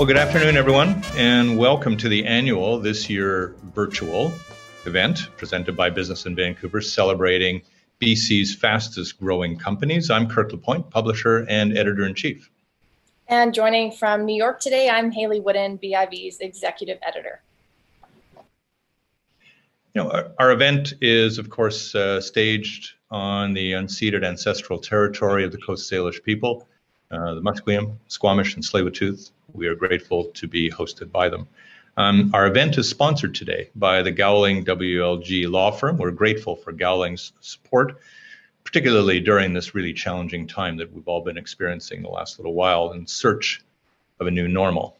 Well, good afternoon, everyone, and welcome to the annual, this year virtual event presented by Business in Vancouver celebrating BC's fastest growing companies. I'm Kirk LaPointe, publisher and editor in chief. And joining from New York today, I'm Hayley Woodin, BIV's executive editor. You know, our, our event is, of course, uh, staged on the unceded ancestral territory of the Coast Salish people, uh, the Musqueam, Squamish, and Tsleil-Waututh. We are grateful to be hosted by them. Um, our event is sponsored today by the Gowling WLG law firm. We're grateful for Gowling's support, particularly during this really challenging time that we've all been experiencing the last little while in search of a new normal.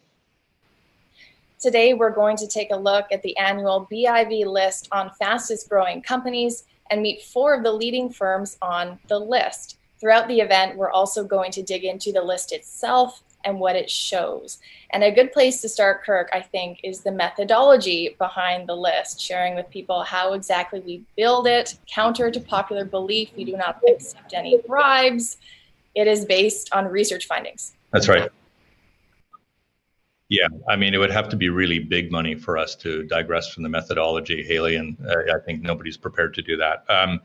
Today, we're going to take a look at the annual BIV list on fastest growing companies and meet four of the leading firms on the list. Throughout the event, we're also going to dig into the list itself and what it shows. And a good place to start, Kirk, I think, is the methodology behind the list, sharing with people how exactly we build it, counter to popular belief. We do not accept any bribes. It is based on research findings. That's right. Yeah, I mean, it would have to be really big money for us to digress from the methodology, Hayley, and uh, I think nobody's prepared to do that. Um,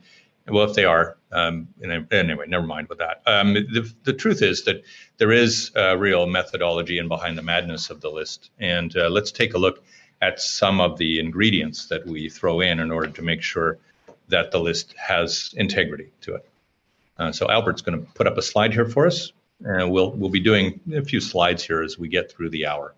well, if they are, um, anyway, never mind with that. Um, the, the truth is that there is a real methodology in behind the madness of the list. And uh, let's take a look at some of the ingredients that we throw in in order to make sure that the list has integrity to it. Uh, so Albert's going to put up a slide here for us, and we'll we'll be doing a few slides here as we get through the hour.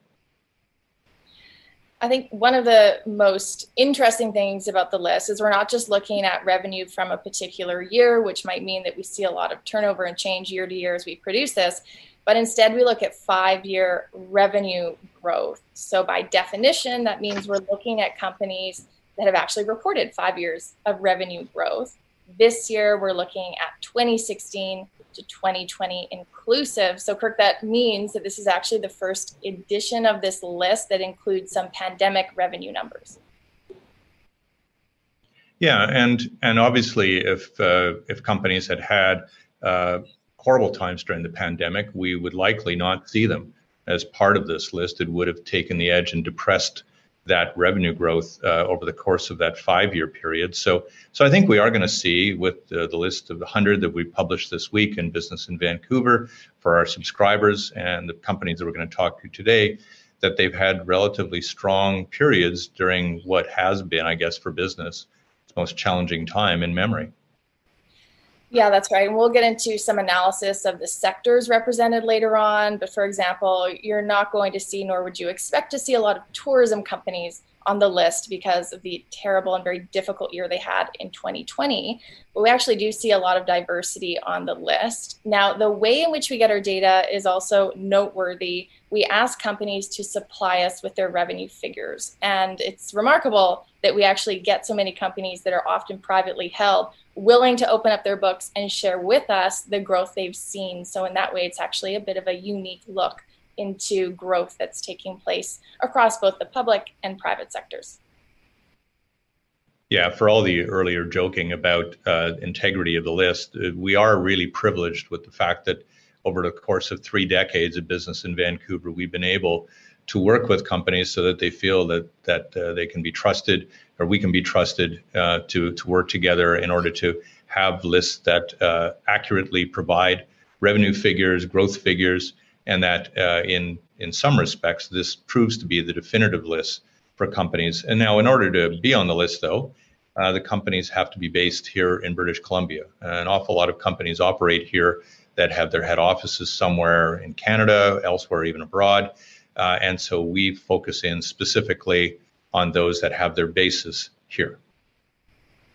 I think one of the most interesting things about the list is we're not just looking at revenue from a particular year, which might mean that we see a lot of turnover and change year to year as we produce this, but instead we look at five year revenue growth. So, by definition, that means we're looking at companies that have actually reported five years of revenue growth. This year, we're looking at 2016 to 2020 inclusive. So, Kirk, that means that this is actually the first edition of this list that includes some pandemic revenue numbers. Yeah, and and obviously, if uh, if companies had had uh, horrible times during the pandemic, we would likely not see them as part of this list. It would have taken the edge and depressed that revenue growth uh, over the course of that five-year period. So, so I think we are going to see with the, the list of the hundred that we published this week in Business in Vancouver for our subscribers and the companies that we're going to talk to today, that they've had relatively strong periods during what has been, I guess, for business, its most challenging time in memory. Yeah, that's right. And we'll get into some analysis of the sectors represented later on. But for example, you're not going to see, nor would you expect to see, a lot of tourism companies on the list because of the terrible and very difficult year they had in 2020. But we actually do see a lot of diversity on the list. Now, the way in which we get our data is also noteworthy. We ask companies to supply us with their revenue figures. And it's remarkable that we actually get so many companies that are often privately held willing to open up their books and share with us the growth they've seen. So, in that way, it's actually a bit of a unique look into growth that's taking place across both the public and private sectors. Yeah, for all the earlier joking about uh, integrity of the list, uh, we are really privileged with the fact that over the course of three decades of business in Vancouver, we've been able to work with companies so that they feel that that uh, they can be trusted or we can be trusted uh, to to work together in order to have lists that uh, accurately provide revenue figures, growth figures, and that uh, in in some respects this proves to be the definitive list for companies. And now, in order to be on the list, though. Uh, the companies have to be based here in British Columbia. An awful lot of companies operate here that have their head offices somewhere in Canada, elsewhere, even abroad. Uh, and so we focus in specifically on those that have their basis here.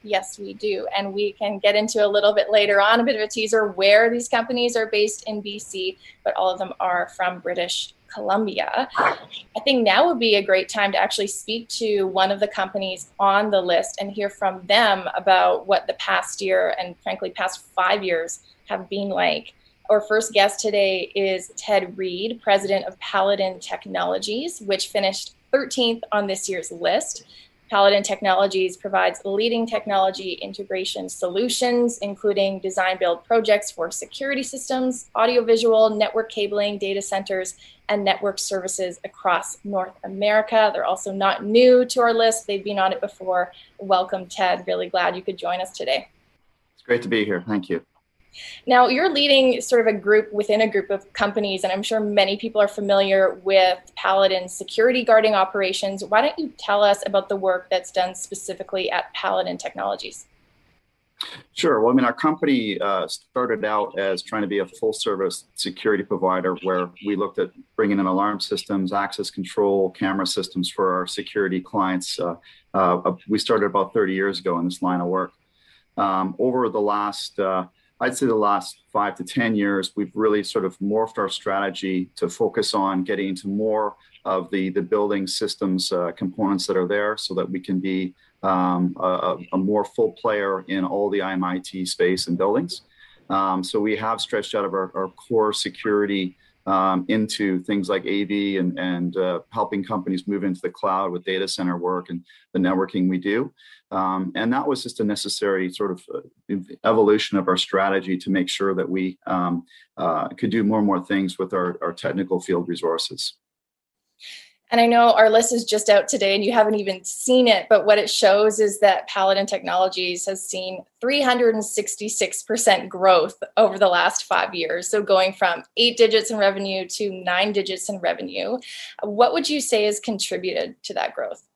Yes, we do. And we can get into a little bit later on, a bit of a teaser where these companies are based in BC, but all of them are from British Columbia. I think now would be a great time to actually speak to one of the companies on the list and hear from them about what the past year and frankly past five years have been like. Our first guest today is Ted Reed, president of Paladin Technologies, which finished 13th on this year's list. Paladin Technologies provides leading technology integration solutions, including design build projects for security systems, audiovisual, network cabling, data centers, and network services across North America. They're also not new to our list, they've been on it before. Welcome, Ted. Really glad you could join us today. It's great to be here. Thank you. Now, you're leading sort of a group within a group of companies, and I'm sure many people are familiar with Paladin's security guarding operations. Why don't you tell us about the work that's done specifically at Paladin Technologies? Sure. Well, I mean, our company uh, started out as trying to be a full service security provider where we looked at bringing in alarm systems, access control, camera systems for our security clients. Uh, uh, we started about 30 years ago in this line of work. Um, over the last uh, I'd say the last five to 10 years, we've really sort of morphed our strategy to focus on getting into more of the, the building systems uh, components that are there so that we can be um, a, a, more full player in all the IMIT space and buildings. Um, so we have stretched out of our, our core security um, into things like AV and, and uh, helping companies move into the cloud with data center work and the networking we do. Um, and that was just a necessary sort of uh, evolution of our strategy to make sure that we um, uh, could do more and more things with our, our technical field resources. And I know our list is just out today and you haven't even seen it, but what it shows is that Paladin Technologies has seen 366% growth over the last five years. So going from eight digits in revenue to nine digits in revenue. What would you say has contributed to that growth?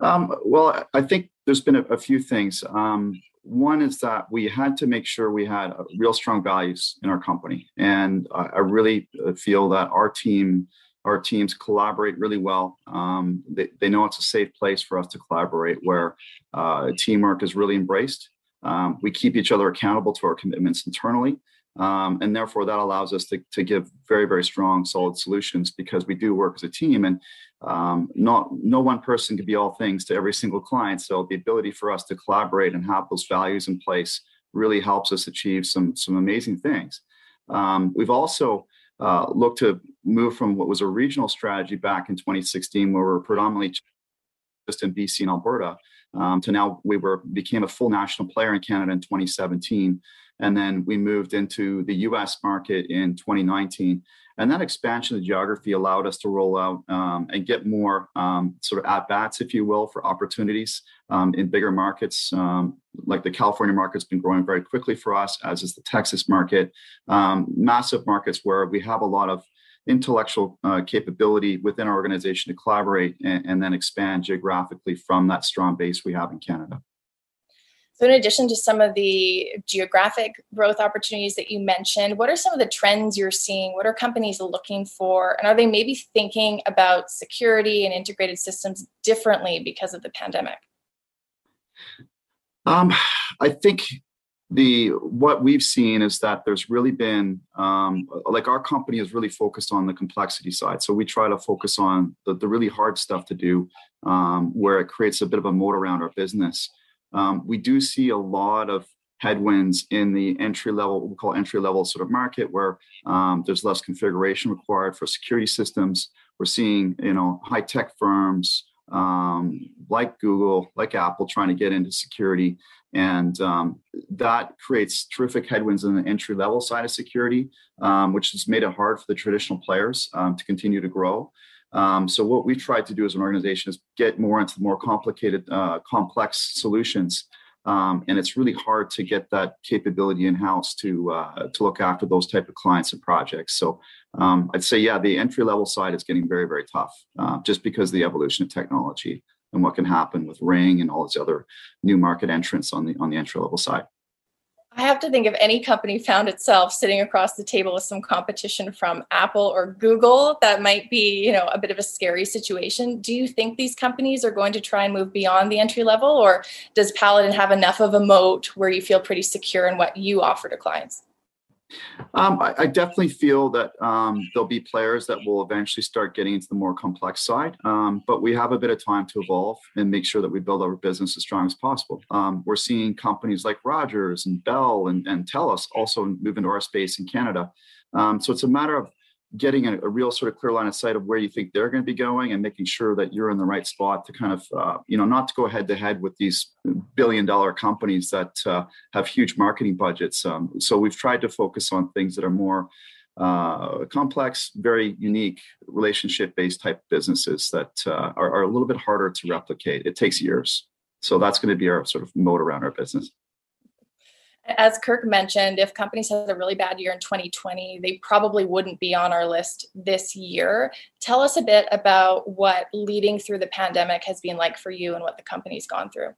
Um, well, I think there's been a, a few things. Um, one is that we had to make sure we had real strong values in our company. And I, I really uh, feel that our team our teams collaborate really well. Um, they, they know it's a safe place for us to collaborate where uh, teamwork is really embraced. Um, we keep each other accountable to our commitments internally. Um, and therefore, that allows us to, to give very, very strong, solid solutions because we do work as a team and um, not, no one person can be all things to every single client. So, the ability for us to collaborate and have those values in place really helps us achieve some, some amazing things. Um, we've also uh, look to move from what was a regional strategy back in 2016, where we were predominantly just in BC and Alberta, um, to now we were became a full national player in Canada in 2017, and then we moved into the U.S. market in 2019. And that expansion of geography allowed us to roll out um, and get more um, sort of at bats, if you will, for opportunities um, in bigger markets. Um, like the California market's been growing very quickly for us, as is the Texas market. Um, massive markets where we have a lot of intellectual uh, capability within our organization to collaborate and, and then expand geographically from that strong base we have in Canada. So, in addition to some of the geographic growth opportunities that you mentioned, what are some of the trends you're seeing? What are companies looking for? And are they maybe thinking about security and integrated systems differently because of the pandemic? Um, I think the what we've seen is that there's really been um, like our company is really focused on the complexity side so we try to focus on the, the really hard stuff to do um, where it creates a bit of a moat around our business um, we do see a lot of headwinds in the entry level, what we call entry level sort of market, where um, there's less configuration required for security systems. We're seeing, you know, high tech firms um, like Google, like Apple, trying to get into security, and um, that creates terrific headwinds in the entry level side of security, um, which has made it hard for the traditional players um, to continue to grow. Um, so what we've tried to do as an organization is get more into the more complicated, uh, complex solutions. Um, and it's really hard to get that capability in house to uh, to look after those type of clients and projects. So um, I'd say, yeah, the entry level side is getting very very tough, uh, just because of the evolution of technology and what can happen with Ring and all these other new market entrants on the on the entry level side. I have to think if any company found itself sitting across the table with some competition from Apple or Google, that might be, you know, a bit of a scary situation. Do you think these companies are going to try and move beyond the entry level, or does Paladin have enough of a moat where you feel pretty secure in what you offer to clients? Um, I, I, definitely feel that um, there'll be players that will eventually start getting into the more complex side, um, but we have a bit of time to evolve and make sure that we build our business as strong as possible. Um, we're seeing companies like Rogers and Bell and, and TELUS also move into our space in Canada. Um, so it's a matter of getting a, a, real sort of clear line of sight of where you think they're going to be going and making sure that you're in the right spot to kind of uh, you know not to go head to head with these billion dollar companies that uh, have huge marketing budgets. Um, so we've tried to focus on things that are more uh, complex very unique relationship based type businesses that uh, are, are a little bit harder to replicate. It takes years. So that's going to be our sort of moat around our business as Kirk mentioned, if companies had a really bad year in 2020, they probably wouldn't be on our list this year. Tell us a bit about what leading through the pandemic has been like for you and what the company's gone through.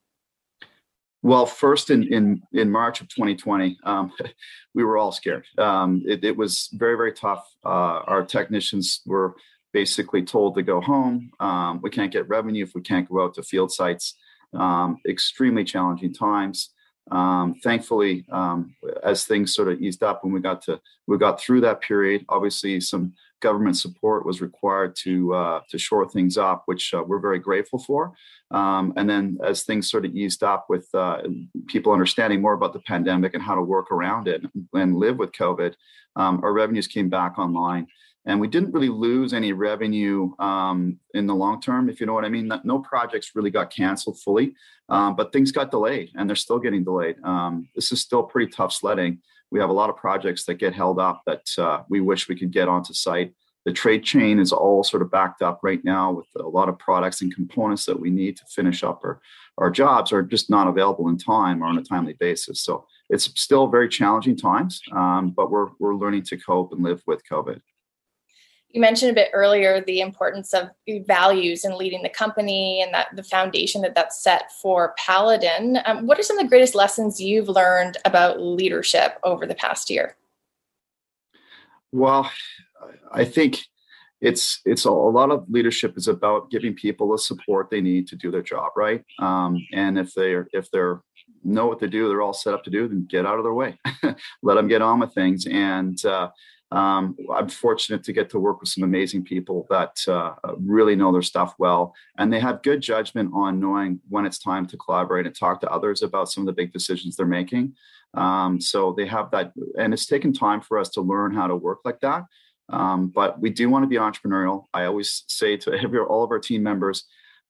Well, first in in in March of 2020, um, we were all scared. Um, it, it, was very very tough. Uh, our technicians were basically told to go home. Um, we can't get revenue if we can't go out to field sites. Um, extremely challenging times. Um, thankfully, um, as things sort of eased up when we got to we got through that period, obviously some government support was required to uh, to shore things up, which uh, we're very grateful for. Um, and then as things sort of eased up with uh, people understanding more about the pandemic and how to work around it and live with COVID, um, our revenues came back online and we didn't really lose any revenue um, in the long term, if you know what I mean. No projects really got canceled fully, um, but things got delayed, and they're still getting delayed. Um, this is still pretty tough sledding. We have a lot of projects that get held up that uh, we wish we could get onto site. The trade chain is all sort of backed up right now with a lot of products and components that we need to finish up our, our jobs are just not available in time or on a timely basis. So it's still very challenging times, um, but we're, we're learning to cope and live with COVID you mentioned a bit earlier the importance of values and leading the company and that the foundation that that's set for Paladin. Um, what are some of the greatest lessons you've learned about leadership over the past year? Well, I think it's it's a, a lot of leadership is about giving people the support they need to do their job right. Um, and if they're if they're know what to do, they're all set up to do, then get out of their way, let them get on with things. And uh, um, I'm fortunate to get to work with some amazing people that uh, really know their stuff well, and they have good judgment on knowing when it's time to collaborate and talk to others about some of the big decisions they're making. Um, so they have that, and it's taken time for us to learn how to work like that. Um, but we do want to be entrepreneurial. I always say to every all of our team members,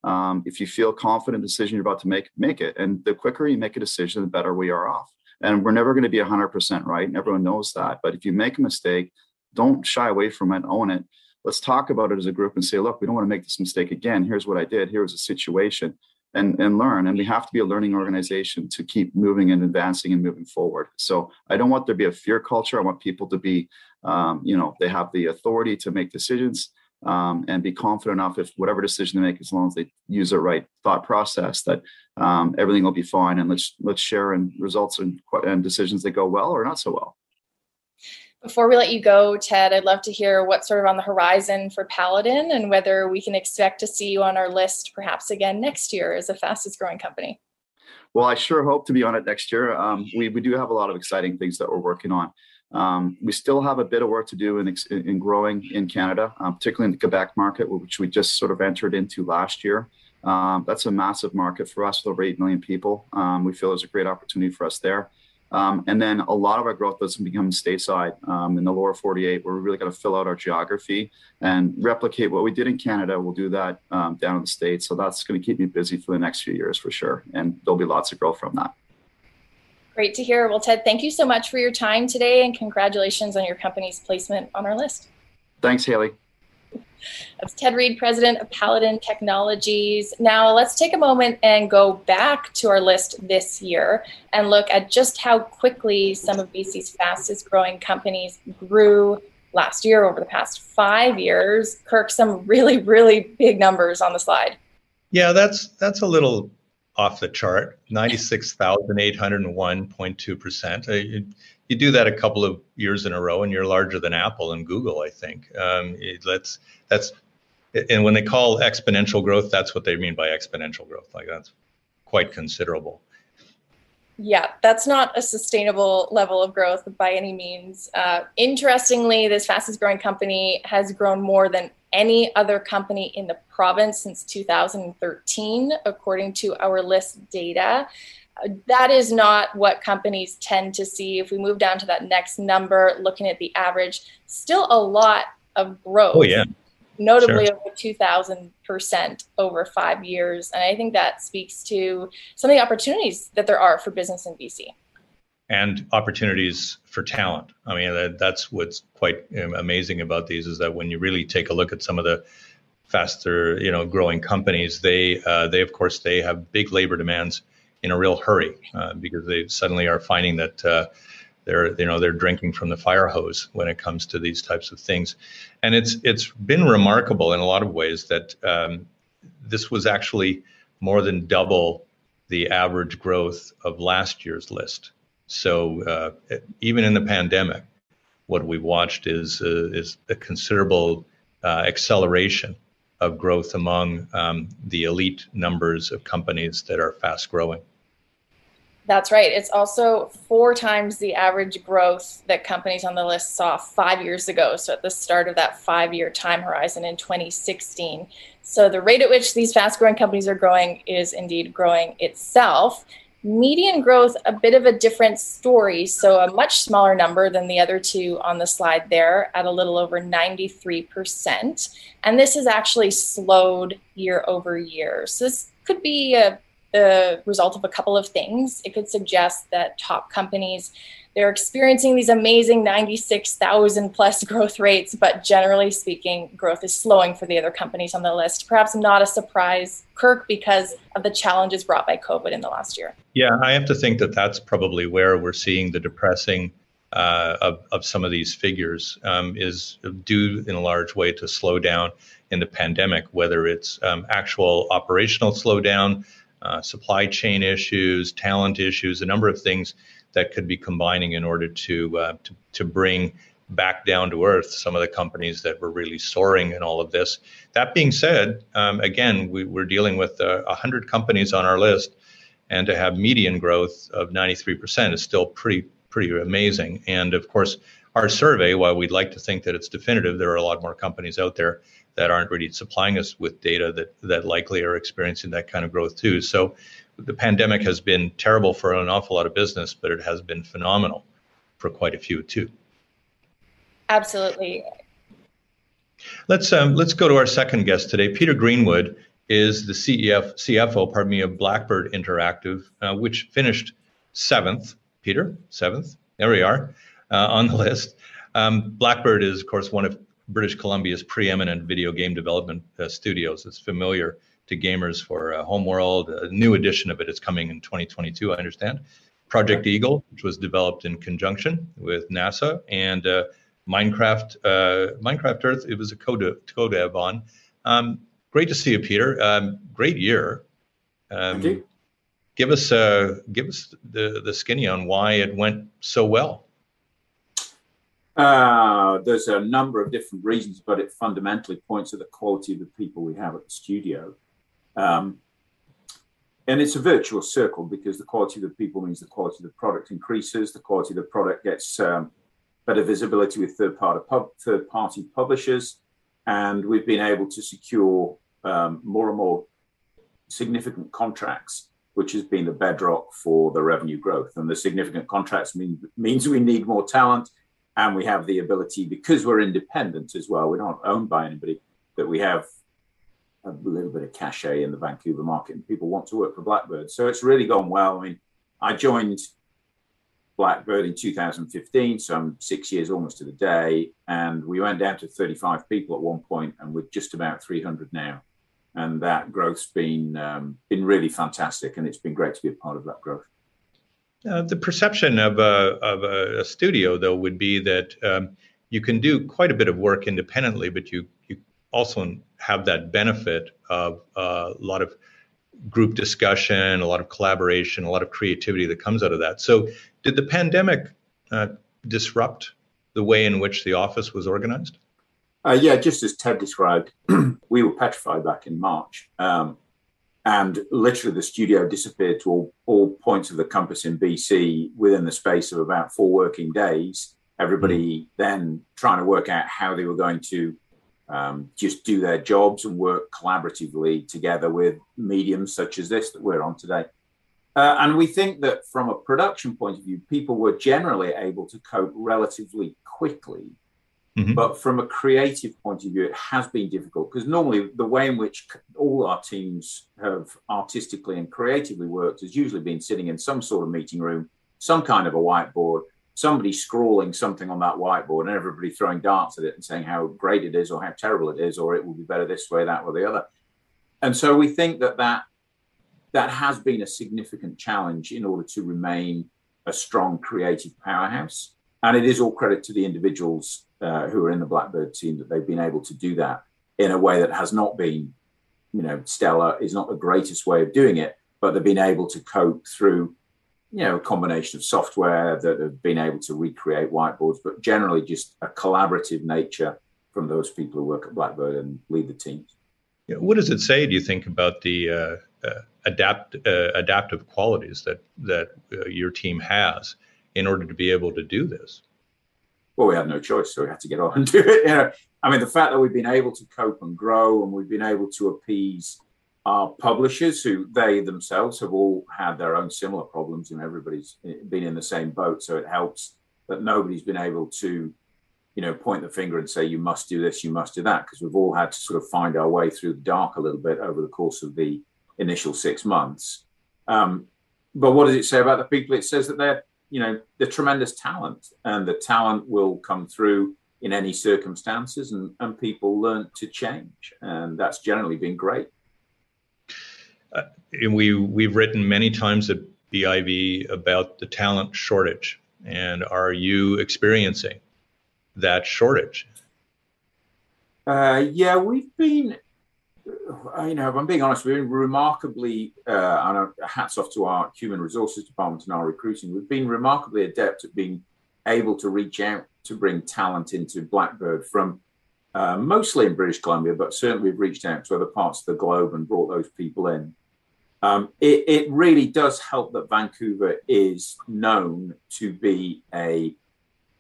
um, if you feel confident decision you're about to make, make it. And the quicker you make a decision, the better we are off. And we're never going to be 100% right. And everyone knows that. But if you make a mistake, don't shy away from it, own it. Let's talk about it as a group and say, look, we don't want to make this mistake again. Here's what I did. Here's a situation. And, and learn. And we have to be a learning organization to keep moving and advancing and moving forward. So I don't want there to be a fear culture. I want people to be, um, you know, they have the authority to make decisions um, and be confident enough if whatever decision they make, as long as they use the right thought process, that um, everything will be fine. And let's let's share in results and, and decisions that go well or not so well. Before we let you go, Ted, I'd love to hear what's sort of on the horizon for Paladin and whether we can expect to see you on our list perhaps again next year as the fastest growing company. Well, I sure hope to be on it next year. Um, we, we do have a lot of exciting things that we're working on. Um, we still have a bit of work to do in, in growing in Canada, um, particularly in the Quebec market, which we just sort of entered into last year. Um, that's a massive market for us with over 8 million people. Um, we feel there's a great opportunity for us there. Um, and then a lot of our growth doesn't become stateside um, in the lower 48, where we really got to fill out our geography and replicate what we did in Canada. We'll do that down in the States. So that's going to keep me busy for the next few years for sure. And there'll be lots of growth from that. Great to hear. Well, Ted, thank you so much for your time today and congratulations on your company's placement on our list. Thanks, Hayley. That's Ted Reed, president of Paladin Technologies. Now, let's take a moment and go back to our list this year and look at just how quickly some of BC's fastest growing companies grew last year over the past five years. Kirk, some really, really big numbers on the slide. Yeah, that's that's a little off the chart, 96,801.2%. Uh, you, do that a couple of years in a row and you're larger than Apple and Google, I think. Um, that's, that's, and when they call exponential growth, that's what they mean by exponential growth. Like that's quite considerable. Yeah, that's not a sustainable level of growth by any means. Uh, interestingly, this fastest growing company has grown more than any other company in the province since 2013, according to our list data. That is not what companies tend to see. If we move down to that next number, looking at the average, still a lot of growth. Oh yeah. Notably sure. over 2,000% over five years. And I think that speaks to some of the opportunities that there are for business in BC and opportunities for talent. I mean, that, that's what's quite amazing about these is that when you really take a look at some of the faster, you know, growing companies, they uh, they of course they have big labor demands in a real hurry uh, because they suddenly are finding that uh, they're you know they're drinking from the fire hose when it comes to these types of things, and it's it's been remarkable in a lot of ways that um, this was actually more than double the average growth of last year's list. So uh, even in the pandemic, what we've watched is uh, is a considerable uh, acceleration of growth among um, the elite numbers of companies that are fast growing. That's right. It's also four times the average growth that companies on the list saw five years ago. So, at the start of that five year time horizon in 2016. So, the rate at which these fast growing companies are growing is indeed growing itself. Median growth, a bit of a different story. So, a much smaller number than the other two on the slide there at a little over 93%. And this has actually slowed year over year. So, this could be a, a result of a couple of things. It could suggest that top companies they're experiencing these amazing 96,000 plus growth rates, but generally speaking, growth is slowing for the other companies on the list. Perhaps not a surprise, Kirk, because of the challenges brought by COVID in the last year. Yeah, I have to think that that's probably where we're seeing the depressing uh, of, of some of these figures um, is due in a large way to slowdown in the pandemic, whether it's um, actual operational slowdown, uh, supply chain issues, talent issues, a number of things that could be combining in order to, uh, to, to bring back down to earth some of the companies that were really soaring in all of this. That being said, um, again, we, are dealing with uh, 100 companies on our list, and to have median growth of 93% is still pretty pretty amazing. And of course, our survey, while we'd like to think that it's definitive, there are a lot more companies out there that aren't really supplying us with data that that likely are experiencing that kind of growth too. So the pandemic has been terrible for an awful lot of business, but it has been phenomenal for quite a few too. Absolutely. Let's um, let's go to our second guest today. Peter Greenwood is the CEF, CFO, pardon me, of Blackbird Interactive, uh, which finished seventh. Peter, seventh. There we are uh, on the list. Um, Blackbird is, of course, one of British Columbia's preeminent video game development uh, studios. It's familiar to gamers for uh, Homeworld. A new edition of it is coming in 2022, I understand. Project Eagle, which was developed in conjunction with NASA, and uh, Minecraft, uh, Minecraft Earth. It was a co-dev on. Um, great to see you, Peter. Um, great year. Um, Thank you. Give us uh, give us the the skinny on why it went so well. Uh, there's a number of different reasons, but it fundamentally points to the quality of the people we have at the studio. Um, and it's a virtuous circle because the quality of the people means the quality of the product increases, the quality of the product gets um, better visibility with third party, pub, third party publishers, and we've been able to secure um, more and more significant contracts, which has been the bedrock for the revenue growth. And the significant contracts mean, means we need more talent, and we have the ability because we're independent as well. We're not owned by anybody, that we have a little bit of cachet in the Vancouver market, and people want to work for Blackbird. So it's really gone well. I mean, I joined Blackbird in 2015, so I'm six years almost to the day, and we went down to 35 people at one point, and we're just about 300 now. And that growth's been um, been really fantastic, and it's been great to be a part of that growth. Uh, the perception of a, of a, studio, though, would be that um, you can do quite a bit of work independently, but you you also have that benefit of uh, a lot of group discussion, a lot of collaboration, a lot of creativity that comes out of that. So, did the pandemic uh, disrupt the way in which the office was organized? Uh, yeah, just as Ted described, we were petrified back in March. Um, and literally, the studio disappeared to all, all points of the compass in BC within the space of about four working days. Everybody mm. then trying to work out how they were going to um, just do their jobs and work collaboratively together with mediums such as this that we're on today. Uh, and we think that from a production point of view, people were generally able to cope relatively quickly Mm-hmm. But from a creative point of view, it has been difficult because normally the way in which all our teams have artistically and creatively worked has usually been sitting in some sort of meeting room, some kind of a whiteboard, somebody scrawling something on that whiteboard, and everybody throwing darts at it and saying how great it is or how terrible it is, or it will be better this way, that, or the other. And so we think that that, that has been a significant challenge in order to remain a strong creative powerhouse. And it is all credit to the individuals uh, who are in the Blackbird team that they've been able to do that in a way that has not been, you know, stellar, is not the greatest way of doing it, but they've been able to cope through, you know, a combination of software that have been able to recreate whiteboards, but generally just a collaborative nature from those people who work at Blackbird and lead the teams. Yeah, what does it say, do you think, about the uh, uh, adapt uh, adaptive qualities that that uh, your team has in order to be able to do this? well, we had no choice, so we had to get on and do it. You know, I mean, the fact that we've been able to cope and grow, and we've been able to appease our publishers, who they themselves have all had their own similar problems, and everybody's been in the same boat. So it helps that nobody's been able to, you know, point the finger and say you must do this, you must do that, because we've all had to sort of find our way through the dark a little bit over the course of the initial six months. Um, but what does it say about the people? It says that they're you know the tremendous talent and the talent will come through in any circumstances and, and people learn to change and that's generally been great. Uh, and we we've written many times at biv about the talent shortage and are you experiencing that shortage? Uh, yeah we've been you know, if I'm being honest, been remarkably, uh, and hats off to our human resources department and our recruiting, we've been remarkably adept at being able to reach out to bring talent into Blackbird from uh, mostly in British Columbia, but certainly we've reached out to other parts of the globe and brought those people in. Um, it, it, really does help that Vancouver is known to be a,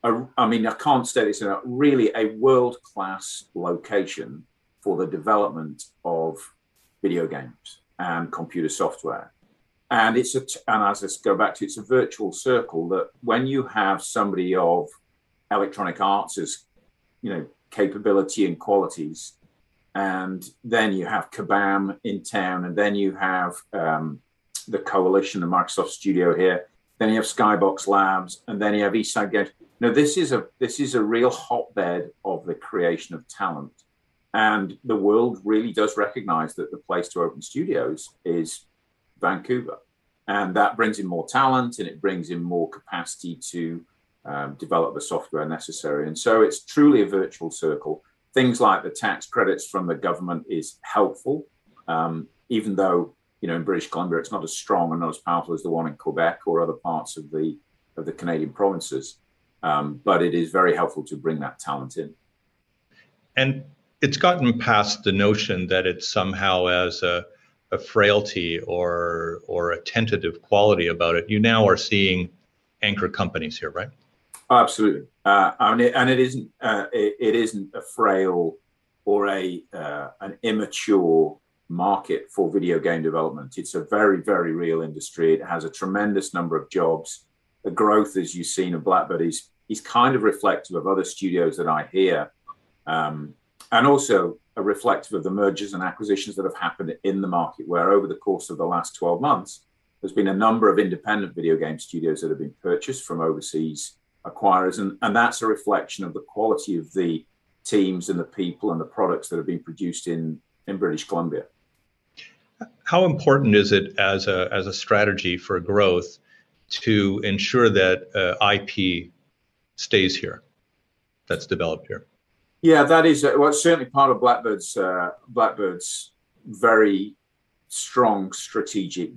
a I mean, I can't state this enough, really a world class location for the development of video games and computer software. And it's a, and as I go back to, it's a virtual circle that when you have somebody of electronic arts you know, capability and qualities, and then you have Kabam in town, and then you have um, the Coalition, the Microsoft Studio here, then you have Skybox Labs, and then you have Eastside Games. Now, this is a this is a real hotbed of the creation of talent. And the world really does recognize that the place to open studios is Vancouver. And that brings in more talent and it brings in more capacity to um, develop the software necessary. And so it's truly a virtual circle. Things like the tax credits from the government is helpful, um, even though you know in British Columbia it's not as strong and not as powerful as the one in Quebec or other parts of the of the Canadian provinces. Um, but it is very helpful to bring that talent in. And it's gotten past the notion that it's somehow as a, a frailty or or a tentative quality about it. You now are seeing anchor companies here, right? Absolutely, uh, and, it, and it isn't uh, it, it isn't a frail or a uh, an immature market for video game development. It's a very very real industry. It has a tremendous number of jobs. The growth, as you've seen, of Blackbird is is kind of reflective of other studios that I hear. Um, and also a reflective of the mergers and acquisitions that have happened in the market, where over the course of the last 12 months, there's been a number of independent video game studios that have been purchased from overseas acquirers. And, and that's a reflection of the quality of the teams and the people and the products that have been produced in, in British Columbia. How important is it as a, as a strategy for growth to ensure that uh, IP stays here, that's developed here? Yeah, that is uh, well, certainly part of Blackbird's uh, Blackbird's very strong strategic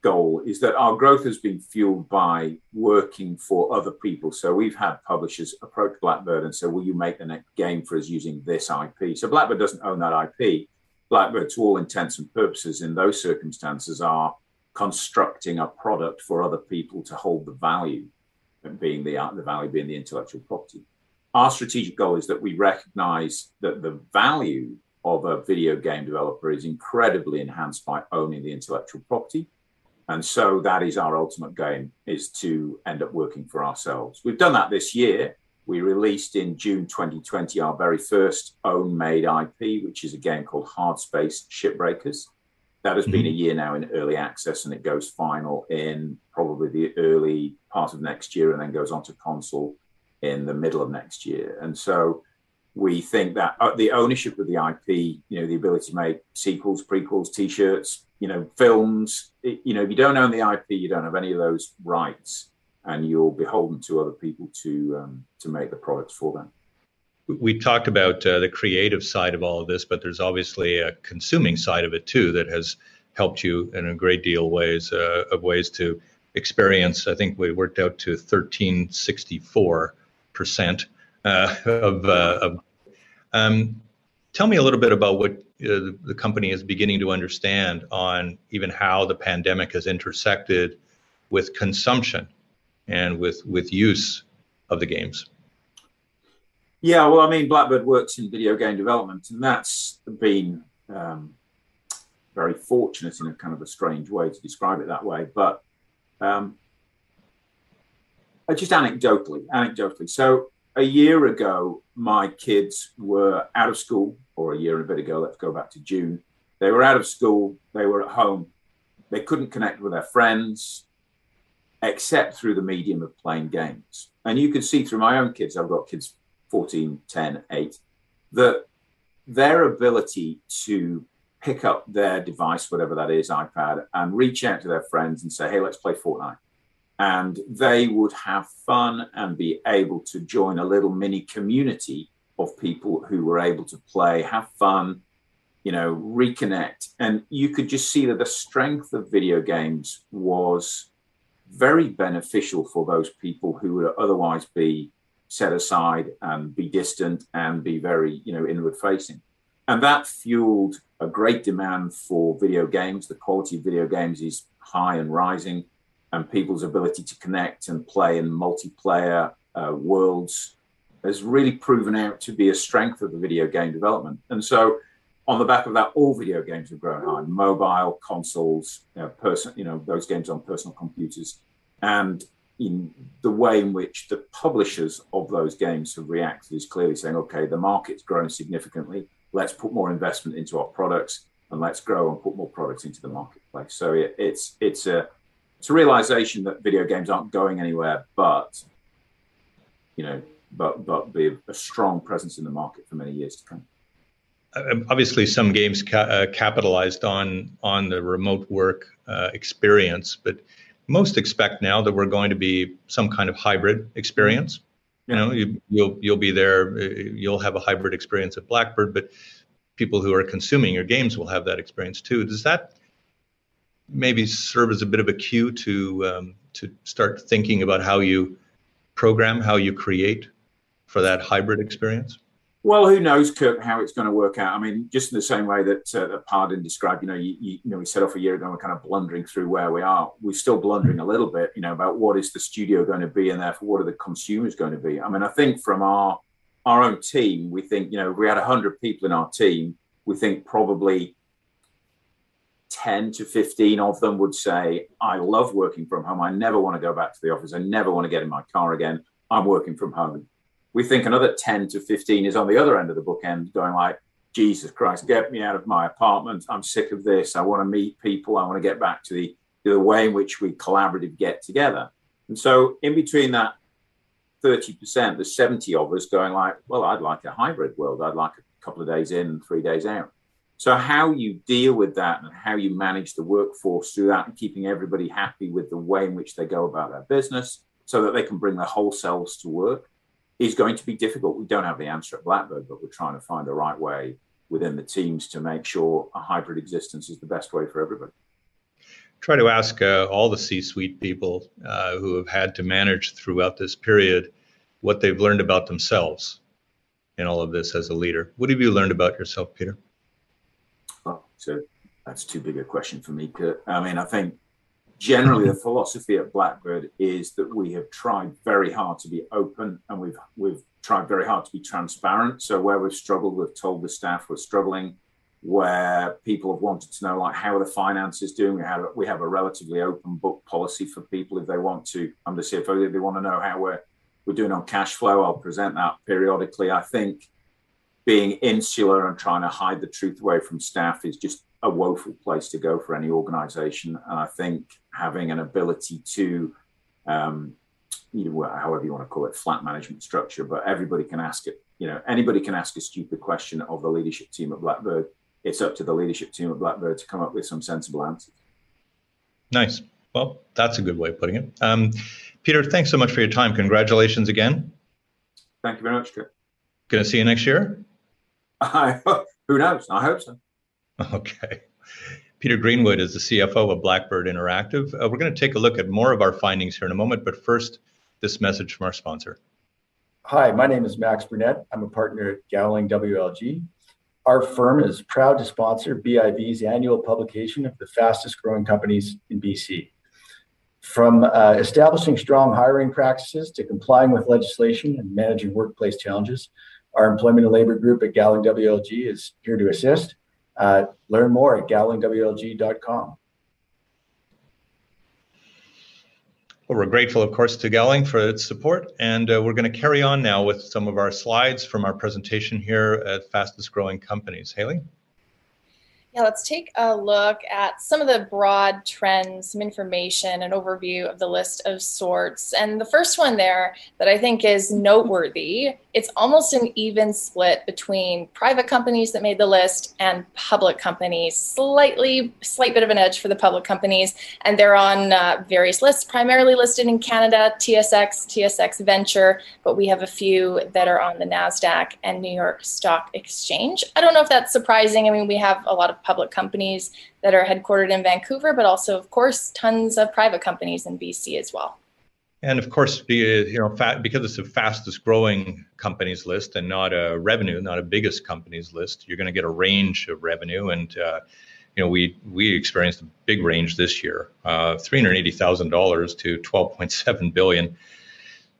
goal is that our growth has been fueled by working for other people. So we've had publishers approach Blackbird and say, "Will you make the next game for us using this IP?" So Blackbird doesn't own that IP. Blackbird, to all intents and purposes, in those circumstances, are constructing a product for other people to hold the value, being the the value being the intellectual property our strategic goal is that we recognize that the value of a video game developer is incredibly enhanced by owning the intellectual property. And so that is our ultimate game is to end up working for ourselves. We've done that this year We released in June 2020 our very first own made IP, which is a game called Hardspace Shipbreakers. That has mm-hmm. been a year now in early access and it goes final in probably the early part of next year and then goes on to console in the middle of next year. And so we think that uh, the ownership of the IP, you know, the ability to make sequels, prequels, t-shirts, you know, films, you know, if you don't own the IP, you don't have any of those rights and you're beholden to other people to um, to make the products for them. We talked about uh, the creative side of all of this, but there's obviously a consuming side of it too that has helped you in a great deal ways uh, of ways to experience. I think we worked out to 1364 percent uh, of, uh, of um, tell me a little bit about what uh, the company is beginning to understand on even how the pandemic has intersected with consumption and with with use of the games. Yeah, well, I mean, Blackbird works in video game development, and that's been um, very fortunate in a kind of a strange way to describe it that way. But um, Uh, just anecdotally, anecdotally. So a year ago, my kids were out of school, or a year and a bit ago. Let's go back to June. They were out of school. They were at home. They couldn't connect with their friends except through the medium of playing games. And you can see through my own kids, I've got kids 14, 10, 8, that their ability to pick up their device, whatever that is, iPad, and reach out to their friends and say, hey, let's play Fortnite. And they would have fun and be able to join a little mini community of people who were able to play, have fun, you know, reconnect. And you could just see that the strength of video games was very beneficial for those people who would otherwise be set aside and be distant and be very, you know, inward facing. And that fueled a great demand for video games. The quality of video games is high and rising, and people's ability to connect and play in multiplayer uh, worlds has really proven out to be a strength of the video game development. And so, on the back of that, all video games have grown high: mobile, consoles, you know, person, you know, those games on personal computers, and in the way in which the publishers of those games have reacted is clearly saying, okay, the market's grown significantly. Let's put more investment into our products and let's grow and put more products into the marketplace. So it, it's it's a it's a realization that video games aren't going anywhere, but you know, but but be a strong presence in the market for many years to come. Uh, obviously, some games ca- uh, capitalized on on the remote work uh, experience, but most expect now that we're going to be some kind of hybrid experience. You know, you, you'll you'll be there. Uh, you'll have a hybrid experience at Blackbird, but people who are consuming your games will have that experience too. Does that maybe serve as a bit of a cue to um, to start thinking about how you program, how you create for that hybrid experience? Well, who knows, Kirk, how it's going to work out? I mean, just in the same way that, uh, that Paladin described, you know, you, you, know, we set off a year ago, and we're kind of blundering through where we are. We're still blundering a little bit, you know, about what is the studio going to be, and therefore what are the consumers going to be. I mean, I think from our our own team, we think, you know, we had hundred people in our team, we think probably 10 to 15 of them would say, I love working from home. I never want to go back to the office. I never want to get in my car again. I'm working from home. We think another 10 to 15 is on the other end of the bookend going like jesus christ get me out of my apartment. I'm sick of this. I want to meet people. I want to get back to the, the way in which we collaborative get together. And so in between that 30% there's 70 of us going like well i'd like a hybrid world. I'd like a couple of days in three days out so how you deal with that and how you manage the workforce through that and keeping everybody happy with the way in which they go about their business so that they can bring their whole selves to work is going to be difficult. We don't have the answer at Blackbird, but we're trying to find the right way within the teams to make sure a hybrid existence is the best way for everybody. Try to ask uh, all the C suite people uh, who have had to manage throughout this period what they've learned about themselves in all of this as a leader. What have you learned about yourself, Peter? So that's too big a question for me. I mean, I think generally the philosophy at Blackbird is that we have tried very hard to be open and we've we've tried very hard to be transparent. So where we've struggled, we've told the staff we're struggling. Where people have wanted to know like how are the finances doing, we have we have a relatively open book policy for people if they want to. I'm the CFO. If they want to know how we're we're doing on cash flow. I'll present that periodically. I think being insular and trying to hide the truth away from staff is just a woeful place to go for any organization. And I think having an ability to, um, you know, however you want to call it, flat management structure, but everybody can ask it. You know, anybody can ask a stupid question of the leadership team at Blackbird. It's up to the leadership team at Blackbird to come up with some sensible answers. Nice. Well, that's a good way of putting it. Um, Peter, thanks so much for your time. Congratulations again. Thank you very much, Kirk. Going to see you next year? I, who knows? I hope so. Okay. Peter Greenwood is the CFO of Blackbird Interactive. Uh, we're going to take a look at more of our findings here in a moment, but first, this message from our sponsor. Hi, my name is Max Burnett. I'm a partner at Gowling WLG. Our firm is proud to sponsor BIV's annual publication of the fastest growing companies in BC. From uh, establishing strong hiring practices to complying with legislation and managing workplace challenges, our employment and labor group at Gowling WLG is here to assist. Uh, learn more at gowlingwlg.com. Well, we're grateful, of course, to Gowling for its support, and uh, we're going to carry on now with some of our slides from our presentation here at Fastest Growing Companies. Hayley? Yeah, let's take a look at some of the broad trends, some information, an overview of the list of sorts. And the first one there that I think is noteworthy, it's almost an even split between private companies that made the list and public companies. Slightly, slight bit of an edge for the public companies, and they're on uh, various lists, primarily listed in Canada, TSX, TSX Venture, but we have a few that are on the NASDAQ and New York Stock Exchange. I don't know if that's surprising. I mean, we have a lot of public companies that are headquartered in Vancouver, but also, of course, tons of private companies in BC as well. And of course, you know, because it's the fastest growing companies list and not a revenue, not a biggest companies list, you're going to get a range of revenue. And uh, you know, we we experienced a big range this year, uh, three hundred eighty thousand dollars to twelve point seven billion.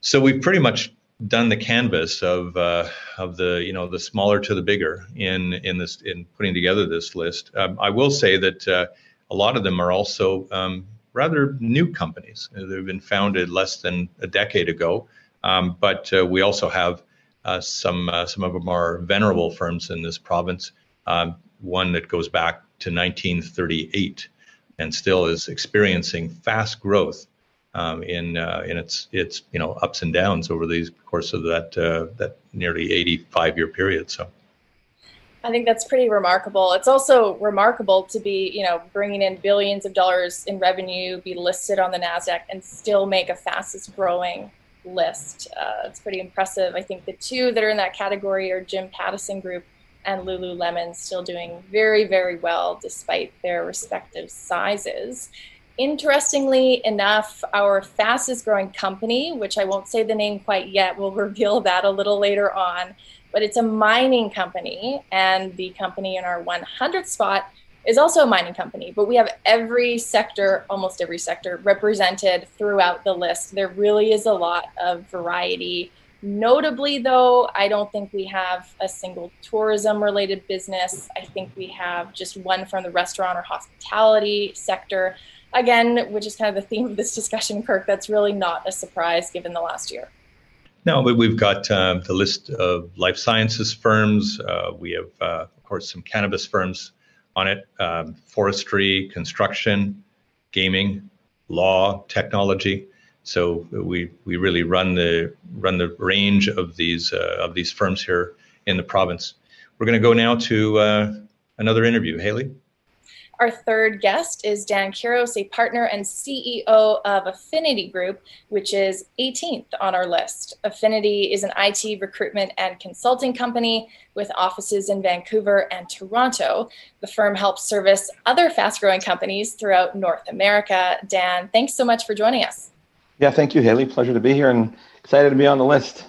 So we've pretty much done the canvas of uh, of the you know the smaller to the bigger in in this in putting together this list. Um, I will say that uh, a lot of them are also um, rather new companies. They've been founded less than a decade ago, um, but uh, we also have uh, some uh, some of our more venerable firms in this province. Um, one that goes back to 1938 and still is experiencing fast growth um, in uh, in its its you know ups and downs over the course of that uh, that nearly 85 year period. So. I think that's pretty remarkable. It's also remarkable to be, you know, bringing in billions of dollars in revenue, be listed on the Nasdaq, and still make a fastest growing list. Uh, it's pretty impressive. I think the two that are in that category are Jim Pattison Group and Lululemon, still doing very, very well despite their respective sizes. Interestingly enough, our fastest growing company, which I won't say the name quite yet, we'll reveal that a little later on, but it's a mining company. And the company in our 100 spot is also a mining company. But we have every sector, almost every sector, represented throughout the list. There really is a lot of variety. Notably, though, I don't think we have a single tourism related business. I think we have just one from the restaurant or hospitality sector again, which is kind of the theme of this discussion, Kirk, that's really not a surprise given the last year. No, but we've got uh, the list of life sciences firms. Uh, we have, uh, of course, some cannabis firms on it, um, forestry, construction, gaming, law, technology. So we we really run the run the range of these uh, of these firms here in the province. We're going to go now to uh, another interview. Hayley. Our third guest is Dan Quiros, a partner and CEO of Affinity Group, which is 18th on our list. Affinity is an IT recruitment and consulting company with offices in Vancouver and Toronto. The firm helps service other fast growing companies throughout North America. Dan, thanks so much for joining us. Yeah, thank you, Hayley. Pleasure to be here and excited to be on the list.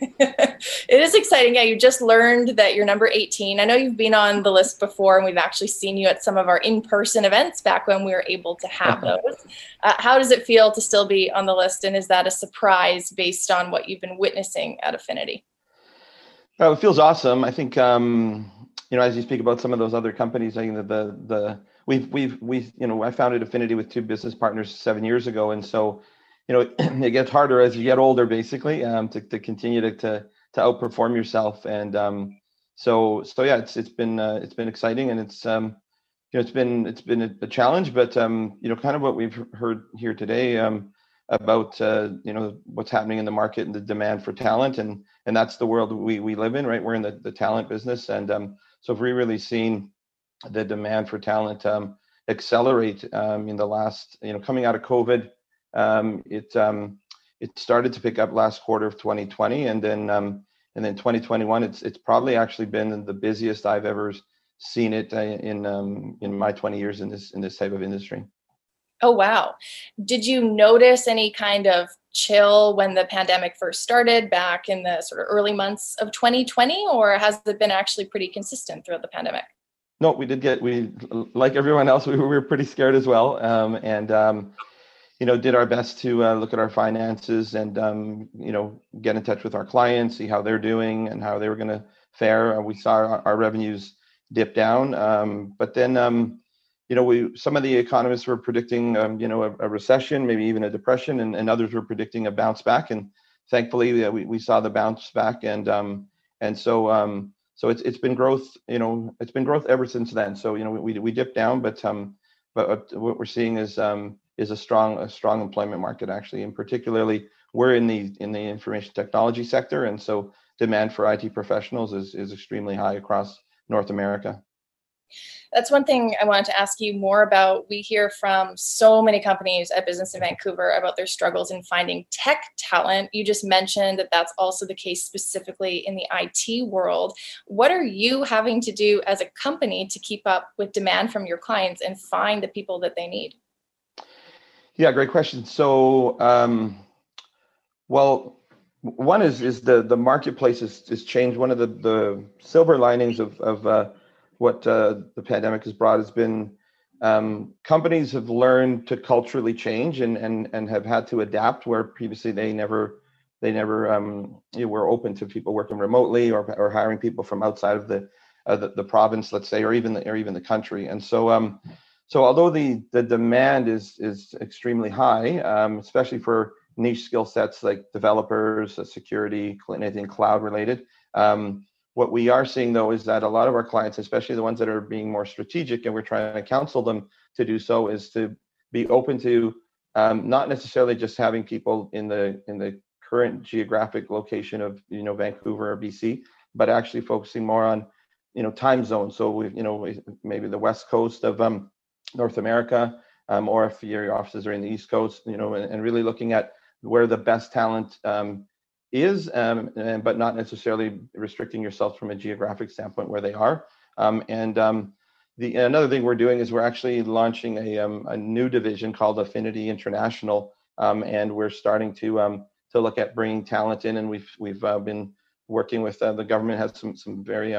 It is exciting. Yeah, you just learned that you're number 18. I know you've been on the list before, and we've actually seen you at some of our in person events back when we were able to have those. Uh, how does it feel to still be on the list? And is that a surprise based on what you've been witnessing at Affinity? Oh, it feels awesome. I think, um, you know, as you speak about some of those other companies, I think that the, the, we've, we've, we, you know, I founded Affinity with two business partners seven years ago. And so, you know it gets harder as you get older, basically, um, to to continue to to to outperform yourself. And um, so so yeah, it's it's been uh, it's been exciting, and it's um, you know it's been it's been a, a challenge, but um, you know kind of what we've heard here today um, about uh, you know what's happening in the market and the demand for talent, and and that's the world we we live in, right? We're in the, the talent business, and um, so if we really seen the demand for talent um, accelerate um, in the last you know coming out of COVID, um, it um, it started to pick up last quarter of 2020, and then um, and then 2021, it's it's probably actually been the busiest I've ever seen it uh, in um, in my 20 years in this in this type of industry. Oh wow! Did you notice any kind of chill when the pandemic first started back in the sort of early months of 2020, or has it been actually pretty consistent throughout the pandemic? No, we did get we like everyone else. We were pretty scared as well, um, and um, you know, did our best to uh, look at our finances and, um, you know, get in touch with our clients, see how they're doing and how they were going to fare. Uh, we saw our, our, revenues dip down, um, but then, um, you know, we some of the economists were predicting, um, you know, a, a, recession, maybe even a depression, and, and others were predicting a bounce back. And thankfully, we, we saw the bounce back, and um, and so um, so it's it's been growth, you know, it's been growth ever since then. So you know, we we dipped down, but um, but what we're seeing is um, is a strong a strong employment market actually, and particularly we're in the in the information technology sector, and so demand for IT professionals is is extremely high across North America. That's one thing I wanted to ask you more about. We hear from so many companies at Business in Vancouver about their struggles in finding tech talent. You just mentioned that that's also the case specifically in the IT world. What are you having to do as a company to keep up with demand from your clients and find the people that they need? Yeah, great question. So, um, well, one is is the the marketplace has, has changed. One of the the silver linings of of uh, what uh, the pandemic has brought has been um, companies have learned to culturally change and and and have had to adapt where previously they never they never um, you know, were open to people working remotely or or hiring people from outside of the uh, the, the province, let's say, or even the or even the country. And so um, so although the the demand is is extremely high, um, especially for niche skill sets like developers, uh, security, anything cloud related. Um, what we are seeing though is that a lot of our clients, especially the ones that are being more strategic, and we're trying to counsel them to do so, is to be open to um, not necessarily just having people in the in the current geographic location of you know Vancouver or BC, but actually focusing more on you know time zones. So we you know maybe the west coast of um, North America, um, or if your offices are in the East Coast, you know, and, and really looking at where the best talent um, is, um, and, but not necessarily restricting yourself from a geographic standpoint where they are. Um, and um, the another thing we're doing is we're actually launching a, um, a new division called Affinity International, and we're starting to to look at bringing talent in, and we've we've uh, been working with uh, the government has some some very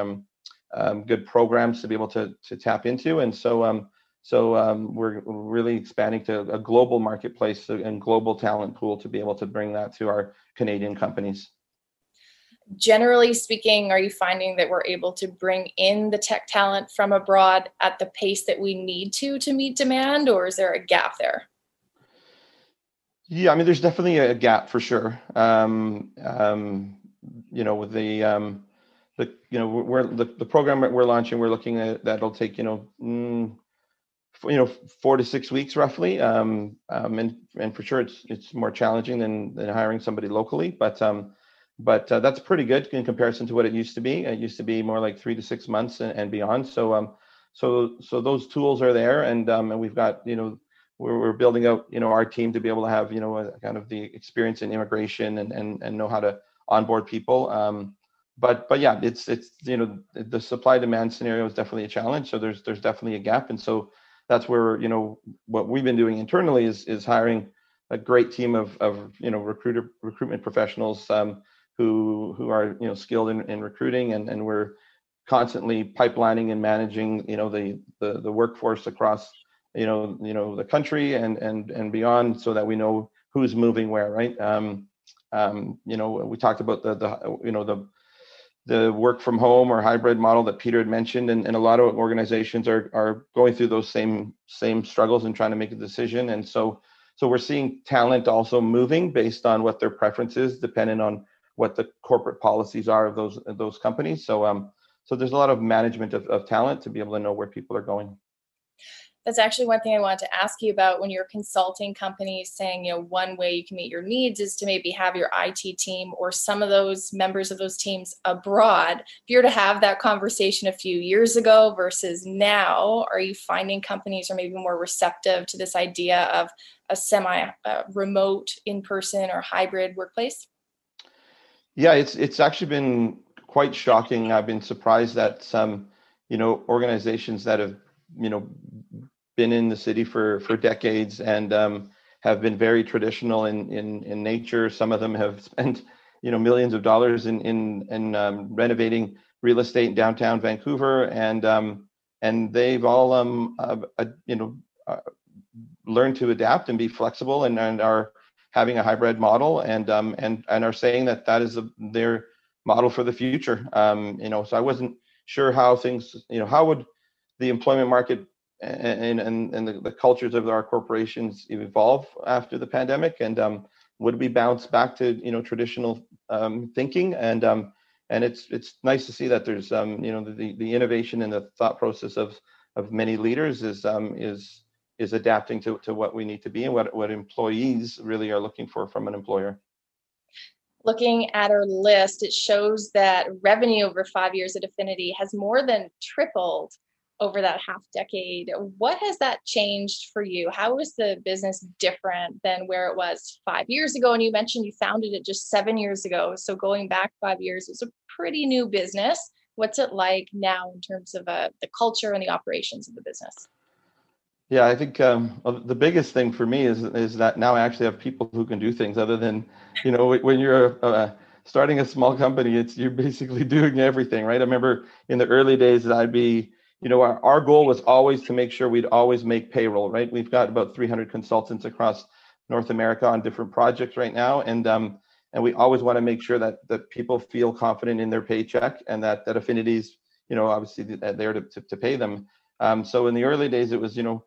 good programs to be able to to tap into, and so um, so um, we're really expanding to a global marketplace and global talent pool to be able to bring that to our Canadian companies. Generally speaking, are you finding that we're able to bring in the tech talent from abroad at the pace that we need to to meet demand, or is there a gap there? Yeah, I mean, there's definitely a gap for sure. Um, um, you know, with the um, the you know we're the, the program that we're launching, we're looking at that'll take you know mm, you know four to six weeks roughly um, um, and and for sure it's it's more challenging than than hiring somebody locally but um but uh, that's pretty good in comparison to what it used to be. It used to be more like three to six months and, and beyond. So um so so those tools are there and um and we've got you know we're, we're building out you know our team to be able to have you know a, kind of the experience in immigration and and, and know how to onboard people. Um but but yeah it's it's you know the supply demand scenario is definitely a challenge. So there's there's definitely a gap. And so that's where you know what we've been doing internally is is hiring a great team of of you know recruiter recruitment professionals um, who who are you know skilled in, in recruiting and and we're constantly pipelining and managing you know the the, the workforce across you know you know the country and and and beyond so that we know who's moving where right? Um, um, you know we talked about the the you know the the work from home or hybrid model that Peter had mentioned, and, and a lot of organizations are are going through those same same struggles and trying to make a decision. And so so we're seeing talent also moving based on what their preference is, depending on what the corporate policies are of those of those companies. So um, so there's a lot of management of, of talent to be able to know where people are going that's actually one thing I wanted to ask you about when you're consulting companies saying, you know, one way you can meet your needs is to maybe have your IT team or some of those members of those teams abroad. If you're to have that conversation a few years ago versus now, are you finding companies are maybe more receptive to this idea of a semi uh, remote in person or hybrid workplace? Yeah, it's it's actually been quite shocking. I've been surprised that some, you know, organizations that have, you know, been in the city for for decades and um, have been very traditional in, in in nature. Some of them have spent you know millions of dollars in in in um, renovating real estate in downtown Vancouver, and um, and they've all um uh, uh, you know uh, learned to adapt and be flexible, and, and are having a hybrid model, and um and and are saying that that is a, their model for the future. Um, you know, so I wasn't sure how things you know how would the employment market and and, and the, the cultures of our corporations evolve after the pandemic and um, would we bounce back to you know traditional um, thinking? And um, and it's it's nice to see that there's um, you know the, the innovation and the thought process of of many leaders is um, is is adapting to, to what we need to be and what, what employees really are looking for from an employer. Looking at our list, it shows that revenue over five years at Affinity has more than tripled over that half decade. What has that changed for you? How is the business different than where it was five years ago? And you mentioned you founded it just seven years ago. So going back five years, it's a pretty new business. What's it like now in terms of uh, the culture and the operations of the business? Yeah, I think um, the biggest thing for me is is that now I actually have people who can do things other than, you know, when you're uh, starting a small company, it's you're basically doing everything, right? I remember in the early days that I'd be you know, our, our goal was always to make sure we'd always make payroll, right? We've got about 300 consultants across North America on different projects right now. And, um, and we always want to make sure that, that people feel confident in their paycheck and that, that Affinity's, you know, obviously there to, to, to pay them. Um, so in the early days, it was, you know,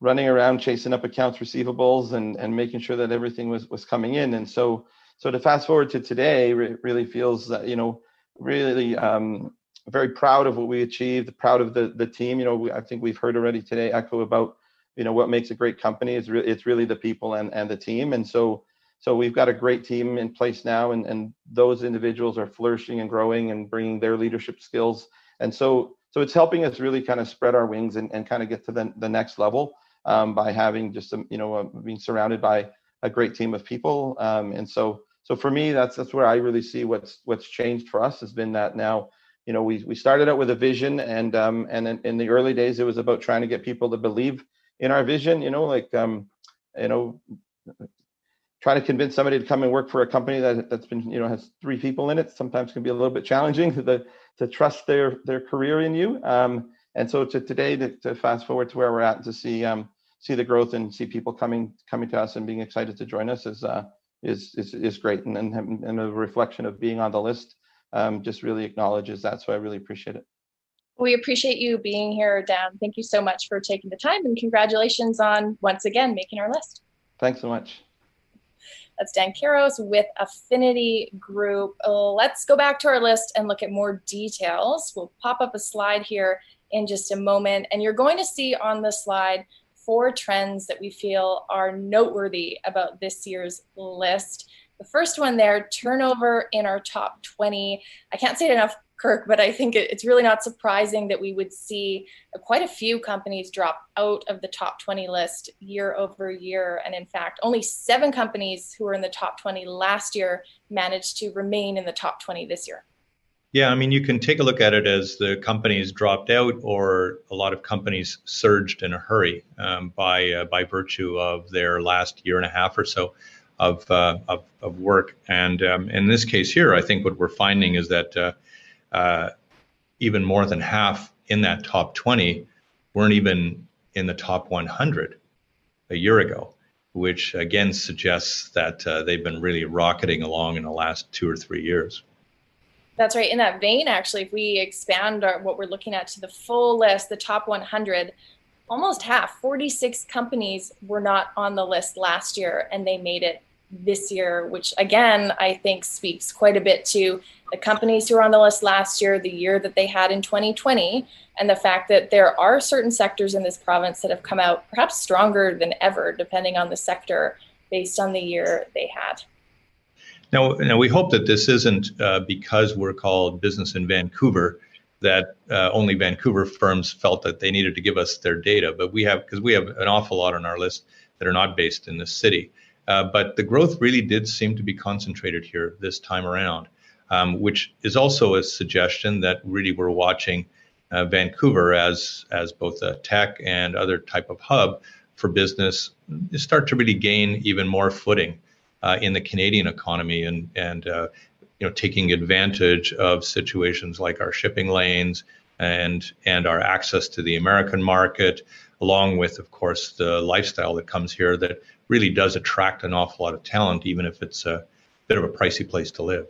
running around chasing up accounts receivables and, and making sure that everything was, was coming in. And so, so to fast forward to today, re- really feels that, you know, really um, very proud of what we achieved, proud of the the team. You know, we, I think we've heard already today echo about you know what makes a great company is really it's really the people and and the team. And so so we've got a great team in place now, and and those individuals are flourishing and growing and bringing their leadership skills. And so so it's helping us really kind of spread our wings and, and kind of get to the, the next level um, by having just some you know uh, being surrounded by a great team of people. Um, and so so for me that's that's where I really see what's what's changed for us has been that now you know, we we started out with a vision, and um, and in, in, the early days, it was about trying to get people to believe in our vision. You know, like um, you know, trying to convince somebody to come and work for a company that that's been you know has three people in it sometimes can be a little bit challenging to the to trust their their career in you. Um, and so to today, to, to fast forward to where we're at, to see um, see the growth and see people coming coming to us and being excited to join us is uh, is is is great and and, and a reflection of being on the list um, just really acknowledges that. So I really appreciate it. We appreciate you being here, Dan. Thank you so much for taking the time and congratulations on once again making our list. Thanks so much. That's Dan Caros with Affinity Group. Let's go back to our list and look at more details. We'll pop up a slide here in just a moment, and you're going to see on the slide four trends that we feel are noteworthy about this year's list. The first one there, turnover in our top 20. I can't say it enough, Kirk, but I think it's really not surprising that we would see quite a few companies drop out of the top 20 list year over year. And in fact, only seven companies who were in the top 20 last year managed to remain in the top 20 this year. Yeah, I mean, you can take a look at it as the companies dropped out, or a lot of companies surged in a hurry um, by uh, by virtue of their last year and a half or so of, uh, of, of, work. And um, in this case here, I think what we're finding is that uh, uh, even more than half in that top 20 weren't even in the top 100 a year ago, which again suggests that uh, they've been really rocketing along in the last two or three years. That's right. In that vein, actually, if we expand our, what we're looking at to the full list, the top 100, almost half, 46 companies were not on the list last year and they made it this year, which again, I think speaks quite a bit to the companies who were on the list last year, the year that they had in 2020, and the fact that there are certain sectors in this province that have come out perhaps stronger than ever, depending on the sector, based on the year they had. Now, now we hope that this isn't uh, because we're called Business in Vancouver that uh, only Vancouver firms felt that they needed to give us their data, but we have because we have an awful lot on our list that are not based in this city. Uh, but the growth really did seem to be concentrated here this time around, um, which is also a suggestion that really we're watching uh, Vancouver as as both a tech and other type of hub for business start to really gain even more footing uh, in the Canadian economy and and uh, you know taking advantage of situations like our shipping lanes and and our access to the American market, along with of course the lifestyle that comes here that really does attract an awful lot of talent, even if it's a bit of a pricey place to live.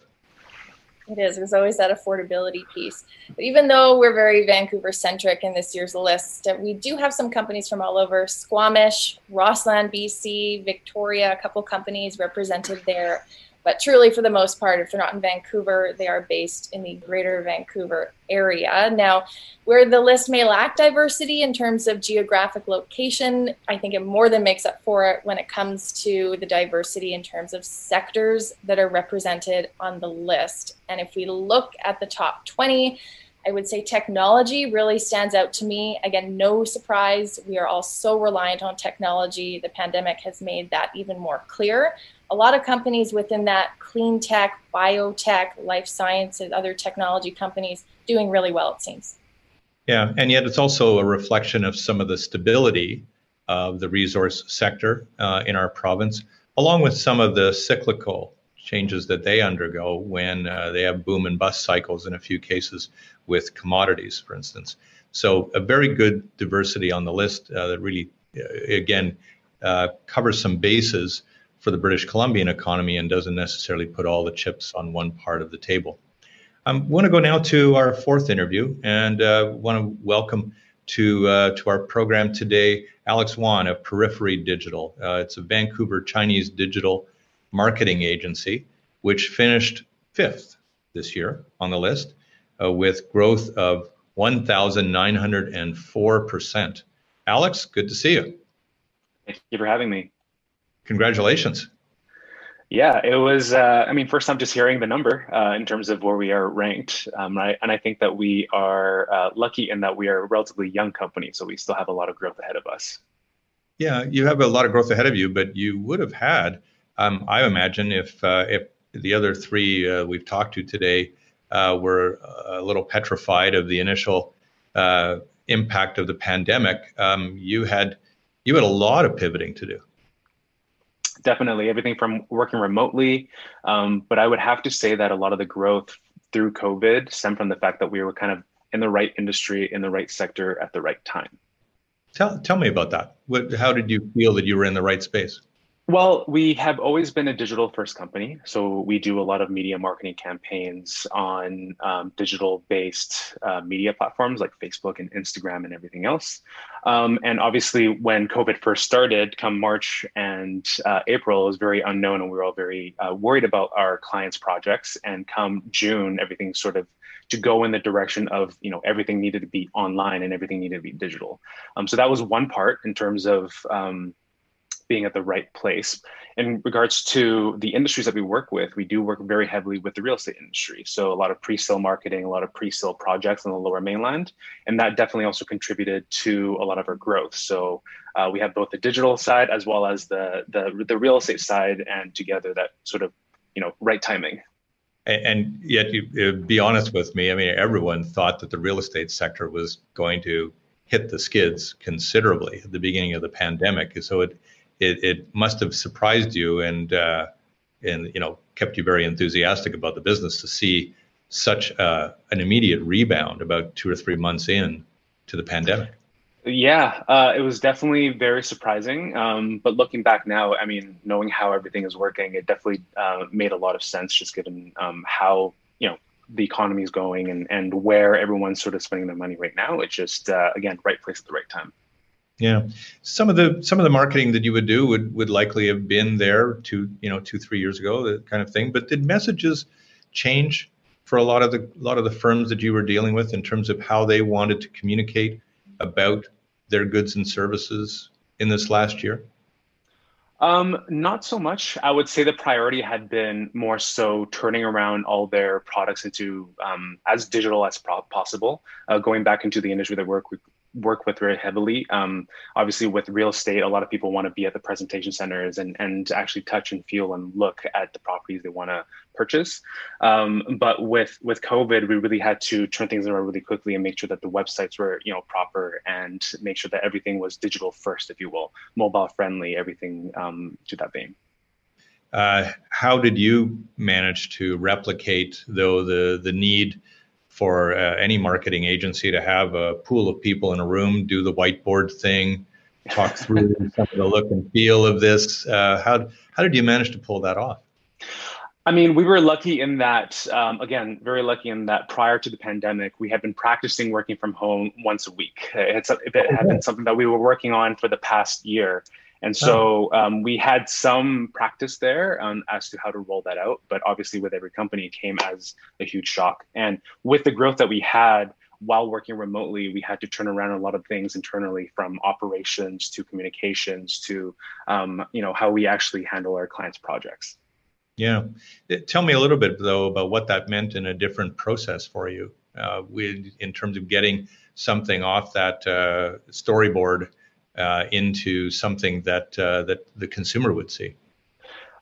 It is. There's always that affordability piece. But even though we're very Vancouver centric in this year's list, we do have some companies from all over Squamish, Rossland, BC, Victoria, a couple companies represented there. But truly, for the most part, if they're not in Vancouver, they are based in the greater Vancouver area. Now, where the list may lack diversity in terms of geographic location, I think it more than makes up for it when it comes to the diversity in terms of sectors that are represented on the list. And if we look at the top 20, I would say technology really stands out to me. Again, no surprise. We are all so reliant on technology. The pandemic has made that even more clear a lot of companies within that clean tech, biotech, life sciences, other technology companies doing really well, it seems. Yeah, and yet it's also a reflection of some of the stability of the resource sector uh, in our province, along with some of the cyclical changes that they undergo when uh, they have boom and bust cycles in a few cases with commodities, for instance. So, a very good diversity on the list uh, that really, uh, again, uh, covers some bases for the British Columbian economy and doesn't necessarily put all the chips on one part of the table. I want to go now to our fourth interview and uh, want to welcome to uh, to our program today Alex Wan of Periphery Digital. Uh, it's a Vancouver Chinese digital marketing agency which finished fifth this year on the list uh, with growth of 1,904%. Alex, good to see you. Thank you for having me. Congratulations. Yeah, it was. Uh, I mean, first I'm just hearing the number uh, in terms of where we are ranked, um, right? And I think that we are uh, lucky in that we are a relatively young company, so we still have a lot of growth ahead of us. Yeah, you have a lot of growth ahead of you, but you would have had, um, I imagine, if uh, if the other three uh, we've talked to today uh, were a little petrified of the initial impact of the pandemic, um, you had you had a lot of pivoting to do definitely everything from working remotely. Um, but I would have to say that a lot of the growth through COVID stemmed from the fact that we were kind of in the right industry, in the right sector at the right time. Tell, tell me about that. What, how did you feel that you were in the right space? Well, we have always been a digital first company. So we do a lot of media marketing campaigns on um, digital based uh, media platforms like Facebook and Instagram and everything else. Um, and obviously, when COVID first started, come March and uh, April, it was very unknown and we were all very uh, worried about our clients' projects. And come June, everything sort of to go in the direction of you know everything needed to be online and everything needed to be digital. Um, so that was one part in terms of um, being at the right place. In regards to the industries that we work with, we do work very heavily with the real estate industry. So a lot of pre-sale marketing, a lot of pre-sale projects on the lower mainland, and that definitely also contributed to a lot of our growth. So uh, we have both the digital side as well as the, the the real estate side, and together that sort of you know right timing. And yet, you be honest with me. I mean, everyone thought that the real estate sector was going to hit the skids considerably at the beginning of the pandemic. So it it, it must have surprised you and uh, and you know kept you very enthusiastic about the business to see such uh, an immediate rebound about two or three months in to the pandemic. Yeah, uh, it was definitely very surprising. Um, but looking back now, I mean, knowing how everything is working, it definitely uh, made a lot of sense, just given um, how you know the economy is going and and where everyone's sort of spending their money right now. It's just uh, again right place at the right time. Yeah, some of the some of the marketing that you would do would would likely have been there two you know two three years ago, that kind of thing. But did messages change for a lot of the lot of the firms that you were dealing with in terms of how they wanted to communicate about their goods and services in this last year? Um, not so much. I would say the priority had been more so turning around all their products into um, as digital as possible. Uh, going back into the industry that work work with very heavily. Um, obviously, with real estate, a lot of people want to be at the presentation centers and, and actually touch and feel and look at the properties they want to purchase. Um, but with with COVID, we really had to turn things around really quickly and make sure that the websites were you know proper and make sure that everything was digital first, if you will, mobile friendly, everything um, to that vein. Uh, how did you manage to replicate though the the need for uh, any marketing agency to have a pool of people in a room, do the whiteboard thing, talk through some of the look and feel of this. Uh, how how did you manage to pull that off? I mean, we were lucky in that, um, again, very lucky in that prior to the pandemic, we had been practicing working from home once a week. It's, it had been something that we were working on for the past year. And so um, we had some practice there um, as to how to roll that out. But obviously, with every company, it came as a huge shock. And with the growth that we had while working remotely, we had to turn around a lot of things internally, from operations to communications to um, you know how we actually handle our clients' projects. Yeah, tell me a little bit though about what that meant in a different process for you, uh, with in terms of getting something off that uh, storyboard uh, into something that uh, that the consumer would see?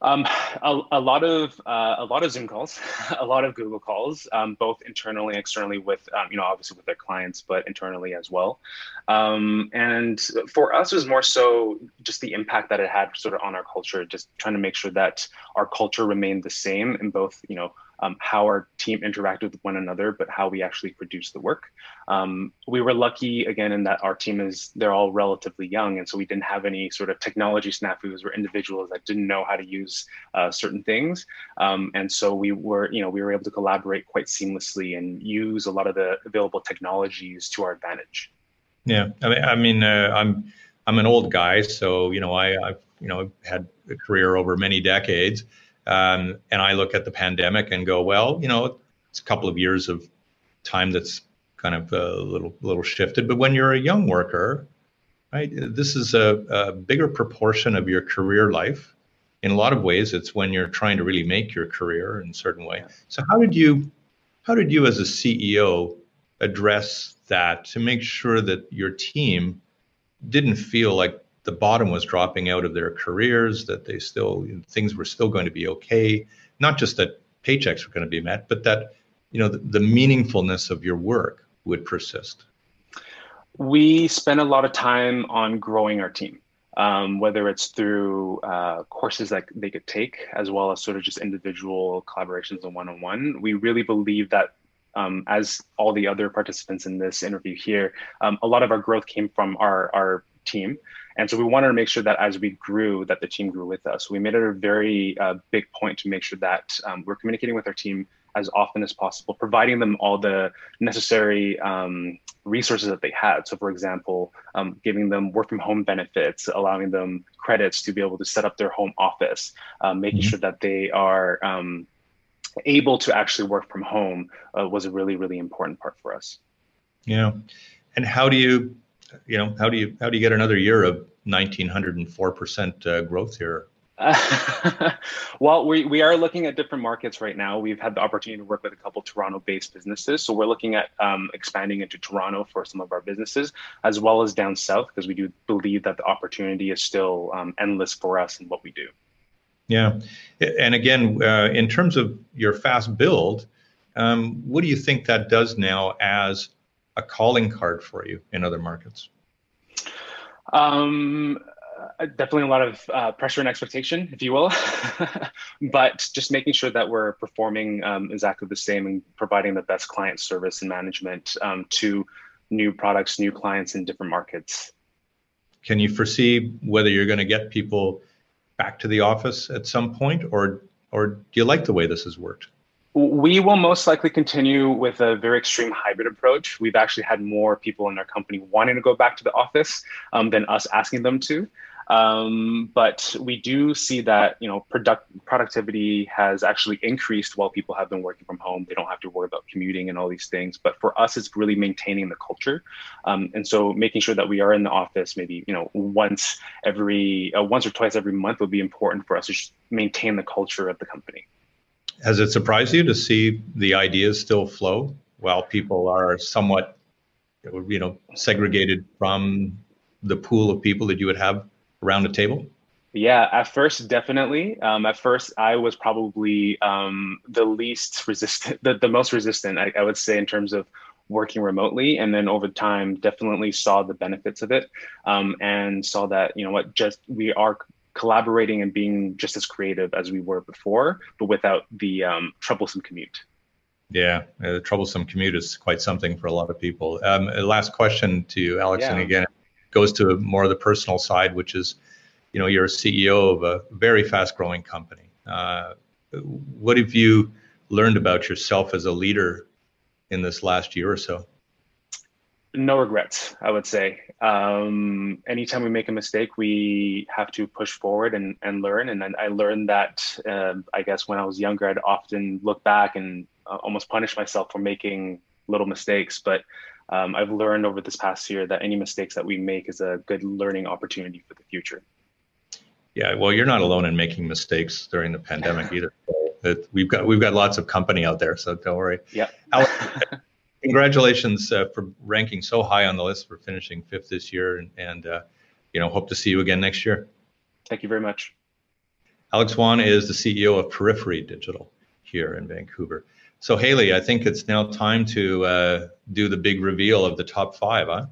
Um, a, a, lot of uh, a lot of Zoom calls, a lot of Google calls, um, both internally and externally with um, you know obviously with their clients, but internally as well. Um, and for us, it was more so just the impact that it had sort of on our culture, just trying to make sure that our culture remained the same in both you know um, how our team interacted with one another, but how we actually produced the work. Um, we were lucky again in that our team is they're all relatively young, and so we didn't have any sort of technology snafus or individuals that didn't know how to use uh, certain things. Um, and so we were, you know, we were able to collaborate quite seamlessly and use a lot of the available technologies to our advantage. Yeah, I mean, I mean, uh, I'm I'm an old guy, so you know, I I've you know had a career over many decades. Um, and I look at the pandemic and go, well, you know, it's a couple of years of time that's kind of a little little shifted. But when you're a young worker, right, this is a, a bigger proportion of your career life. In a lot of ways, it's when you're trying to really make your career in a certain way. So how did you how did you as a CEO address that to make sure that your team didn't feel like the bottom was dropping out of their careers, that they still things were still going to be okay. Not just that paychecks were going to be met, but that you know the, the meaningfulness of your work would persist. We spend a lot of time on growing our team. Um, whether it's through uh, courses that they could take, as well as sort of just individual collaborations and one-on-one. We really believe that um, as all the other participants in this interview here, um, a lot of our growth came from our, our team. And so we wanted to make sure that as we grew, that the team grew with us. We made it a very uh, big point to make sure that um, we're communicating with our team as often as possible, providing them all the necessary um, resources that they had. So, for example, um, giving them work from home benefits, allowing them credits to be able to set up their home office, um, making mm-hmm. sure that they are um, able to actually work from home uh, was a really, really important part for us. Yeah. And how do you you know, how do you how do you get another year of 1904 percent uh, growth here? well, we, we are looking at different markets right now. We've had the opportunity to work with a couple Toronto-based businesses, so we're looking at um, expanding into Toronto for some of our businesses, as well as down south, because we do believe that the opportunity is still um, endless for us in what we do. Yeah, and again, uh, in terms of your fast build, um, what do you think that does now as a calling card for you in other markets? Um, uh, definitely a lot of uh, pressure and expectation, if you will, but just making sure that we're performing um, exactly the same and providing the best client service and management um, to new products, new clients in different markets. Can you foresee whether you're going to get people back to the office at some point, or or do you like the way this has worked? We will most likely continue with a very extreme hybrid approach. We've actually had more people in our company wanting to go back to the office um, than us asking them to. Um, but we do see that you know product productivity has actually increased while people have been working from home. They don't have to worry about commuting and all these things. But for us, it's really maintaining the culture, um, and so making sure that we are in the office maybe you know once every uh, once or twice every month would be important for us to maintain the culture of the company. Has it surprised you to see the ideas still flow while people are somewhat you know segregated from the pool of people that you would have around a table? Yeah, at first, definitely. Um, at first, I was probably um, the least resistant, the, the most resistant, I, I, would say, in terms of working remotely. And then over time, definitely saw the benefits of it um, and saw that, you know what, just we are collaborating and being just as creative as we were before, but without the um, troublesome commute. Yeah, uh, the troublesome commute is quite something for a lot of people. Um, last question to you, Alex, yeah. and again, goes to more of the personal side, which is, you know, you're a CEO of a very fast growing company. Uh, what have you learned about yourself as a leader in this last year or so? No regrets, I would say. Um, anytime we make a mistake, we have to push forward and, and learn. And I learned that, uh, I guess, when I was younger, I'd often look back and uh, almost punish myself for making little mistakes. But um, I've learned over this past year that any mistakes that we make is a good learning opportunity for the future. Yeah, well, you're not alone in making mistakes during the pandemic either. we've got we've got lots of company out there, so don't worry. Yeah. Alex, congratulations uh, for ranking so high on the list for finishing fifth this year, and, and uh, you know hope to see you again next year. Thank you very much. Alex Wan is the CEO of Periphery Digital here in Vancouver. So Hayley, I think it's now time to uh, do the big reveal of the top five, huh?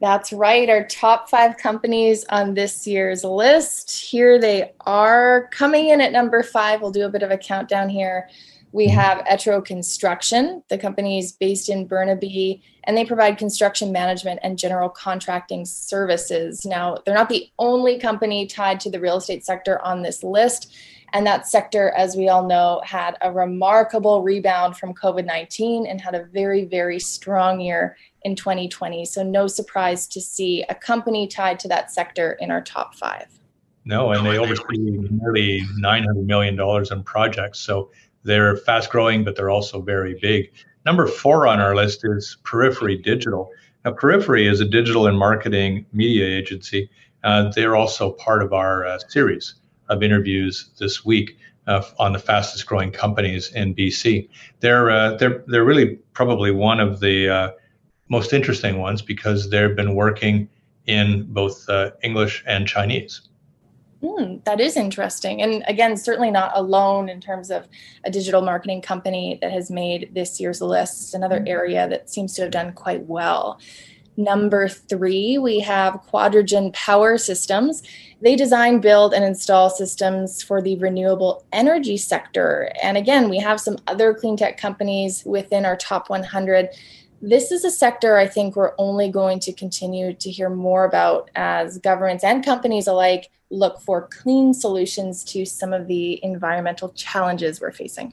That's right. Our top five companies on this year's list. Here they are. Coming in at number five, we'll do a bit of a countdown here. We mm-hmm. have Etro Construction. The company is based in Burnaby and they provide construction management and general contracting services. Now, they're not the only company tied to the real estate sector on this list. And that sector, as we all know, had a remarkable rebound from COVID 19 and had a very, very strong year in 2020. So, no surprise to see a company tied to that sector in our top five. No, and they oversee nearly $900 million in projects. So, they're fast growing, but they're also very big. Number four on our list is Periphery Digital. Now, Periphery is a digital and marketing media agency. Uh, they're also part of our uh, series of interviews this week uh, on the fastest growing companies in BC. They're uh, they're they're really probably one of the uh, most interesting ones because they've been working in both uh, English and Chinese. Mm, that is interesting. And again, certainly not alone in terms of a digital marketing company that has made this year's list. It's another area that seems to have done quite well. Number three, we have Quadrogen Power Systems. They design, build, and install systems for the renewable energy sector. And again, we have some other clean tech companies within our top 100. This is a sector I think we're only going to continue to hear more about as governments and companies alike look for clean solutions to some of the environmental challenges we're facing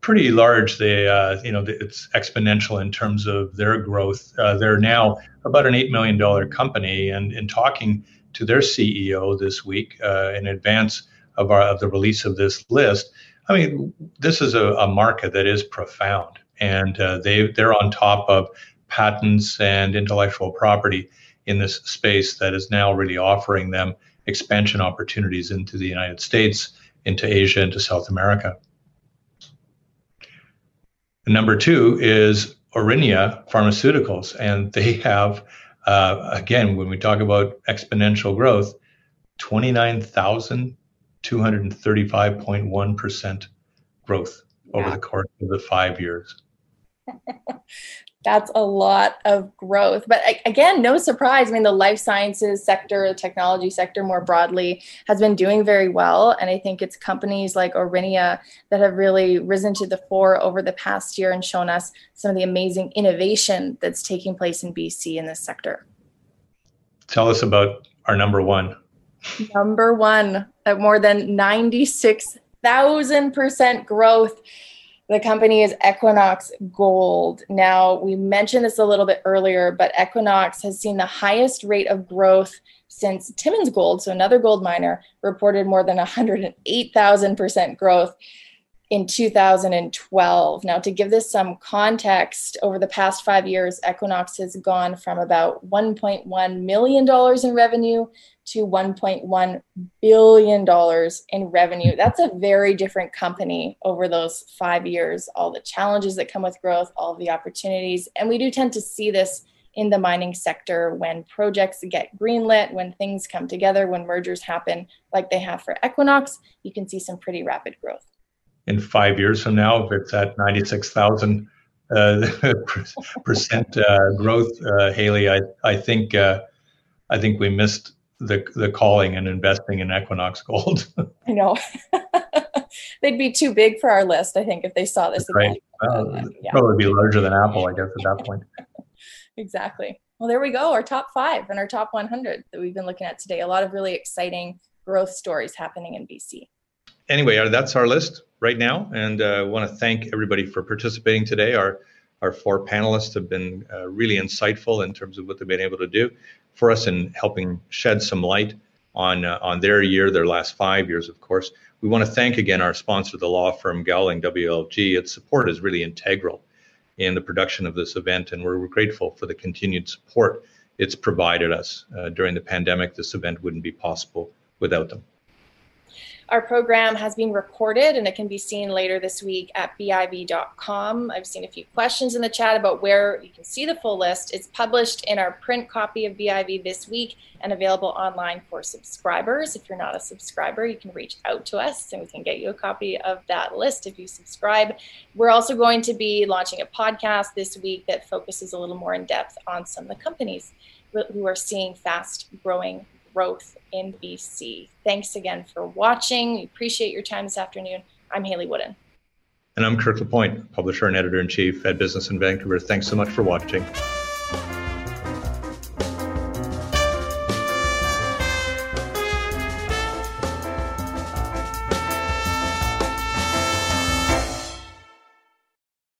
pretty large. They, uh, you know, it's exponential in terms of their growth. Uh, they're now about an eight million dollar company, and in talking to their CEO this week uh, in advance of our of the release of this list, I mean, this is a, a market that is profound, and uh, they they're on top of patents and intellectual property in this space that is now really offering them expansion opportunities into the United States, into Asia, into South America. Number two is Aurinia Pharmaceuticals, and they have, uh, again, when we talk about exponential growth, 29,235.1% growth over the course of the five years. that's a lot of growth. But again, no surprise. I mean, the life sciences sector, the technology sector more broadly has been doing very well. And I think it's companies like Aurinia that have really risen to the fore over the past year and shown us some of the amazing innovation that's taking place in BC in this sector. Tell us about our number one. Number one at more than 96,000% growth The company is Equinox Gold. Now, we mentioned this a little bit earlier, but Equinox has seen the highest rate of growth since Timmins Gold, so another gold miner, reported more than 108,000% growth in 2012. Now, to give this some context, over the past five years, Equinox has gone from about $1.1 million in revenue to $1.1 billion in revenue. That's a very different company over those five years, all the challenges that come with growth, all the opportunities. And we do tend to see this in the mining sector when projects get greenlit, when things come together, when mergers happen like they have for Equinox, you can see some pretty rapid growth in five years from now, if it's at 96,000 uh, percent uh, growth, uh, Hayley, I, I think uh, I think we missed the the calling and investing in Equinox Gold. I know they'd be too big for our list. I think if they saw this. Right. Well, yeah. Probably be larger than Apple, I guess, at that point. exactly. Well, there we go. Our top five and our top 100 that we've been looking at today. A lot of really exciting growth stories happening in BC anyway, uh, that's our list right now, and I uh, want to thank everybody for participating today. Our our four panelists have been uh, really insightful in terms of what they've been able to do for us in helping shed some light on on their year, their last five years, of course. We want to thank again our sponsor, the law firm Gowling WLG. Its support is really integral in the production of this event, and we're grateful for the continued support it's provided us uh, during the pandemic. This event wouldn't be possible without them. Our program has been recorded and it can be seen later this week at biv.com. I've seen a few questions in the chat about where you can see the full list. It's published in our print copy of BIV this week and available online for subscribers. If you're not a subscriber, you can reach out to us and we can get you a copy of that list if you subscribe. We're also going to be launching a podcast this week that focuses a little more in depth on some of the companies who are seeing fast growing growth in BC. Thanks again for watching. We appreciate your time this afternoon. I'm Hayley Woodin. And I'm Kirk LaPointe, publisher and editor in chief at Business in Vancouver. Thanks so much for watching.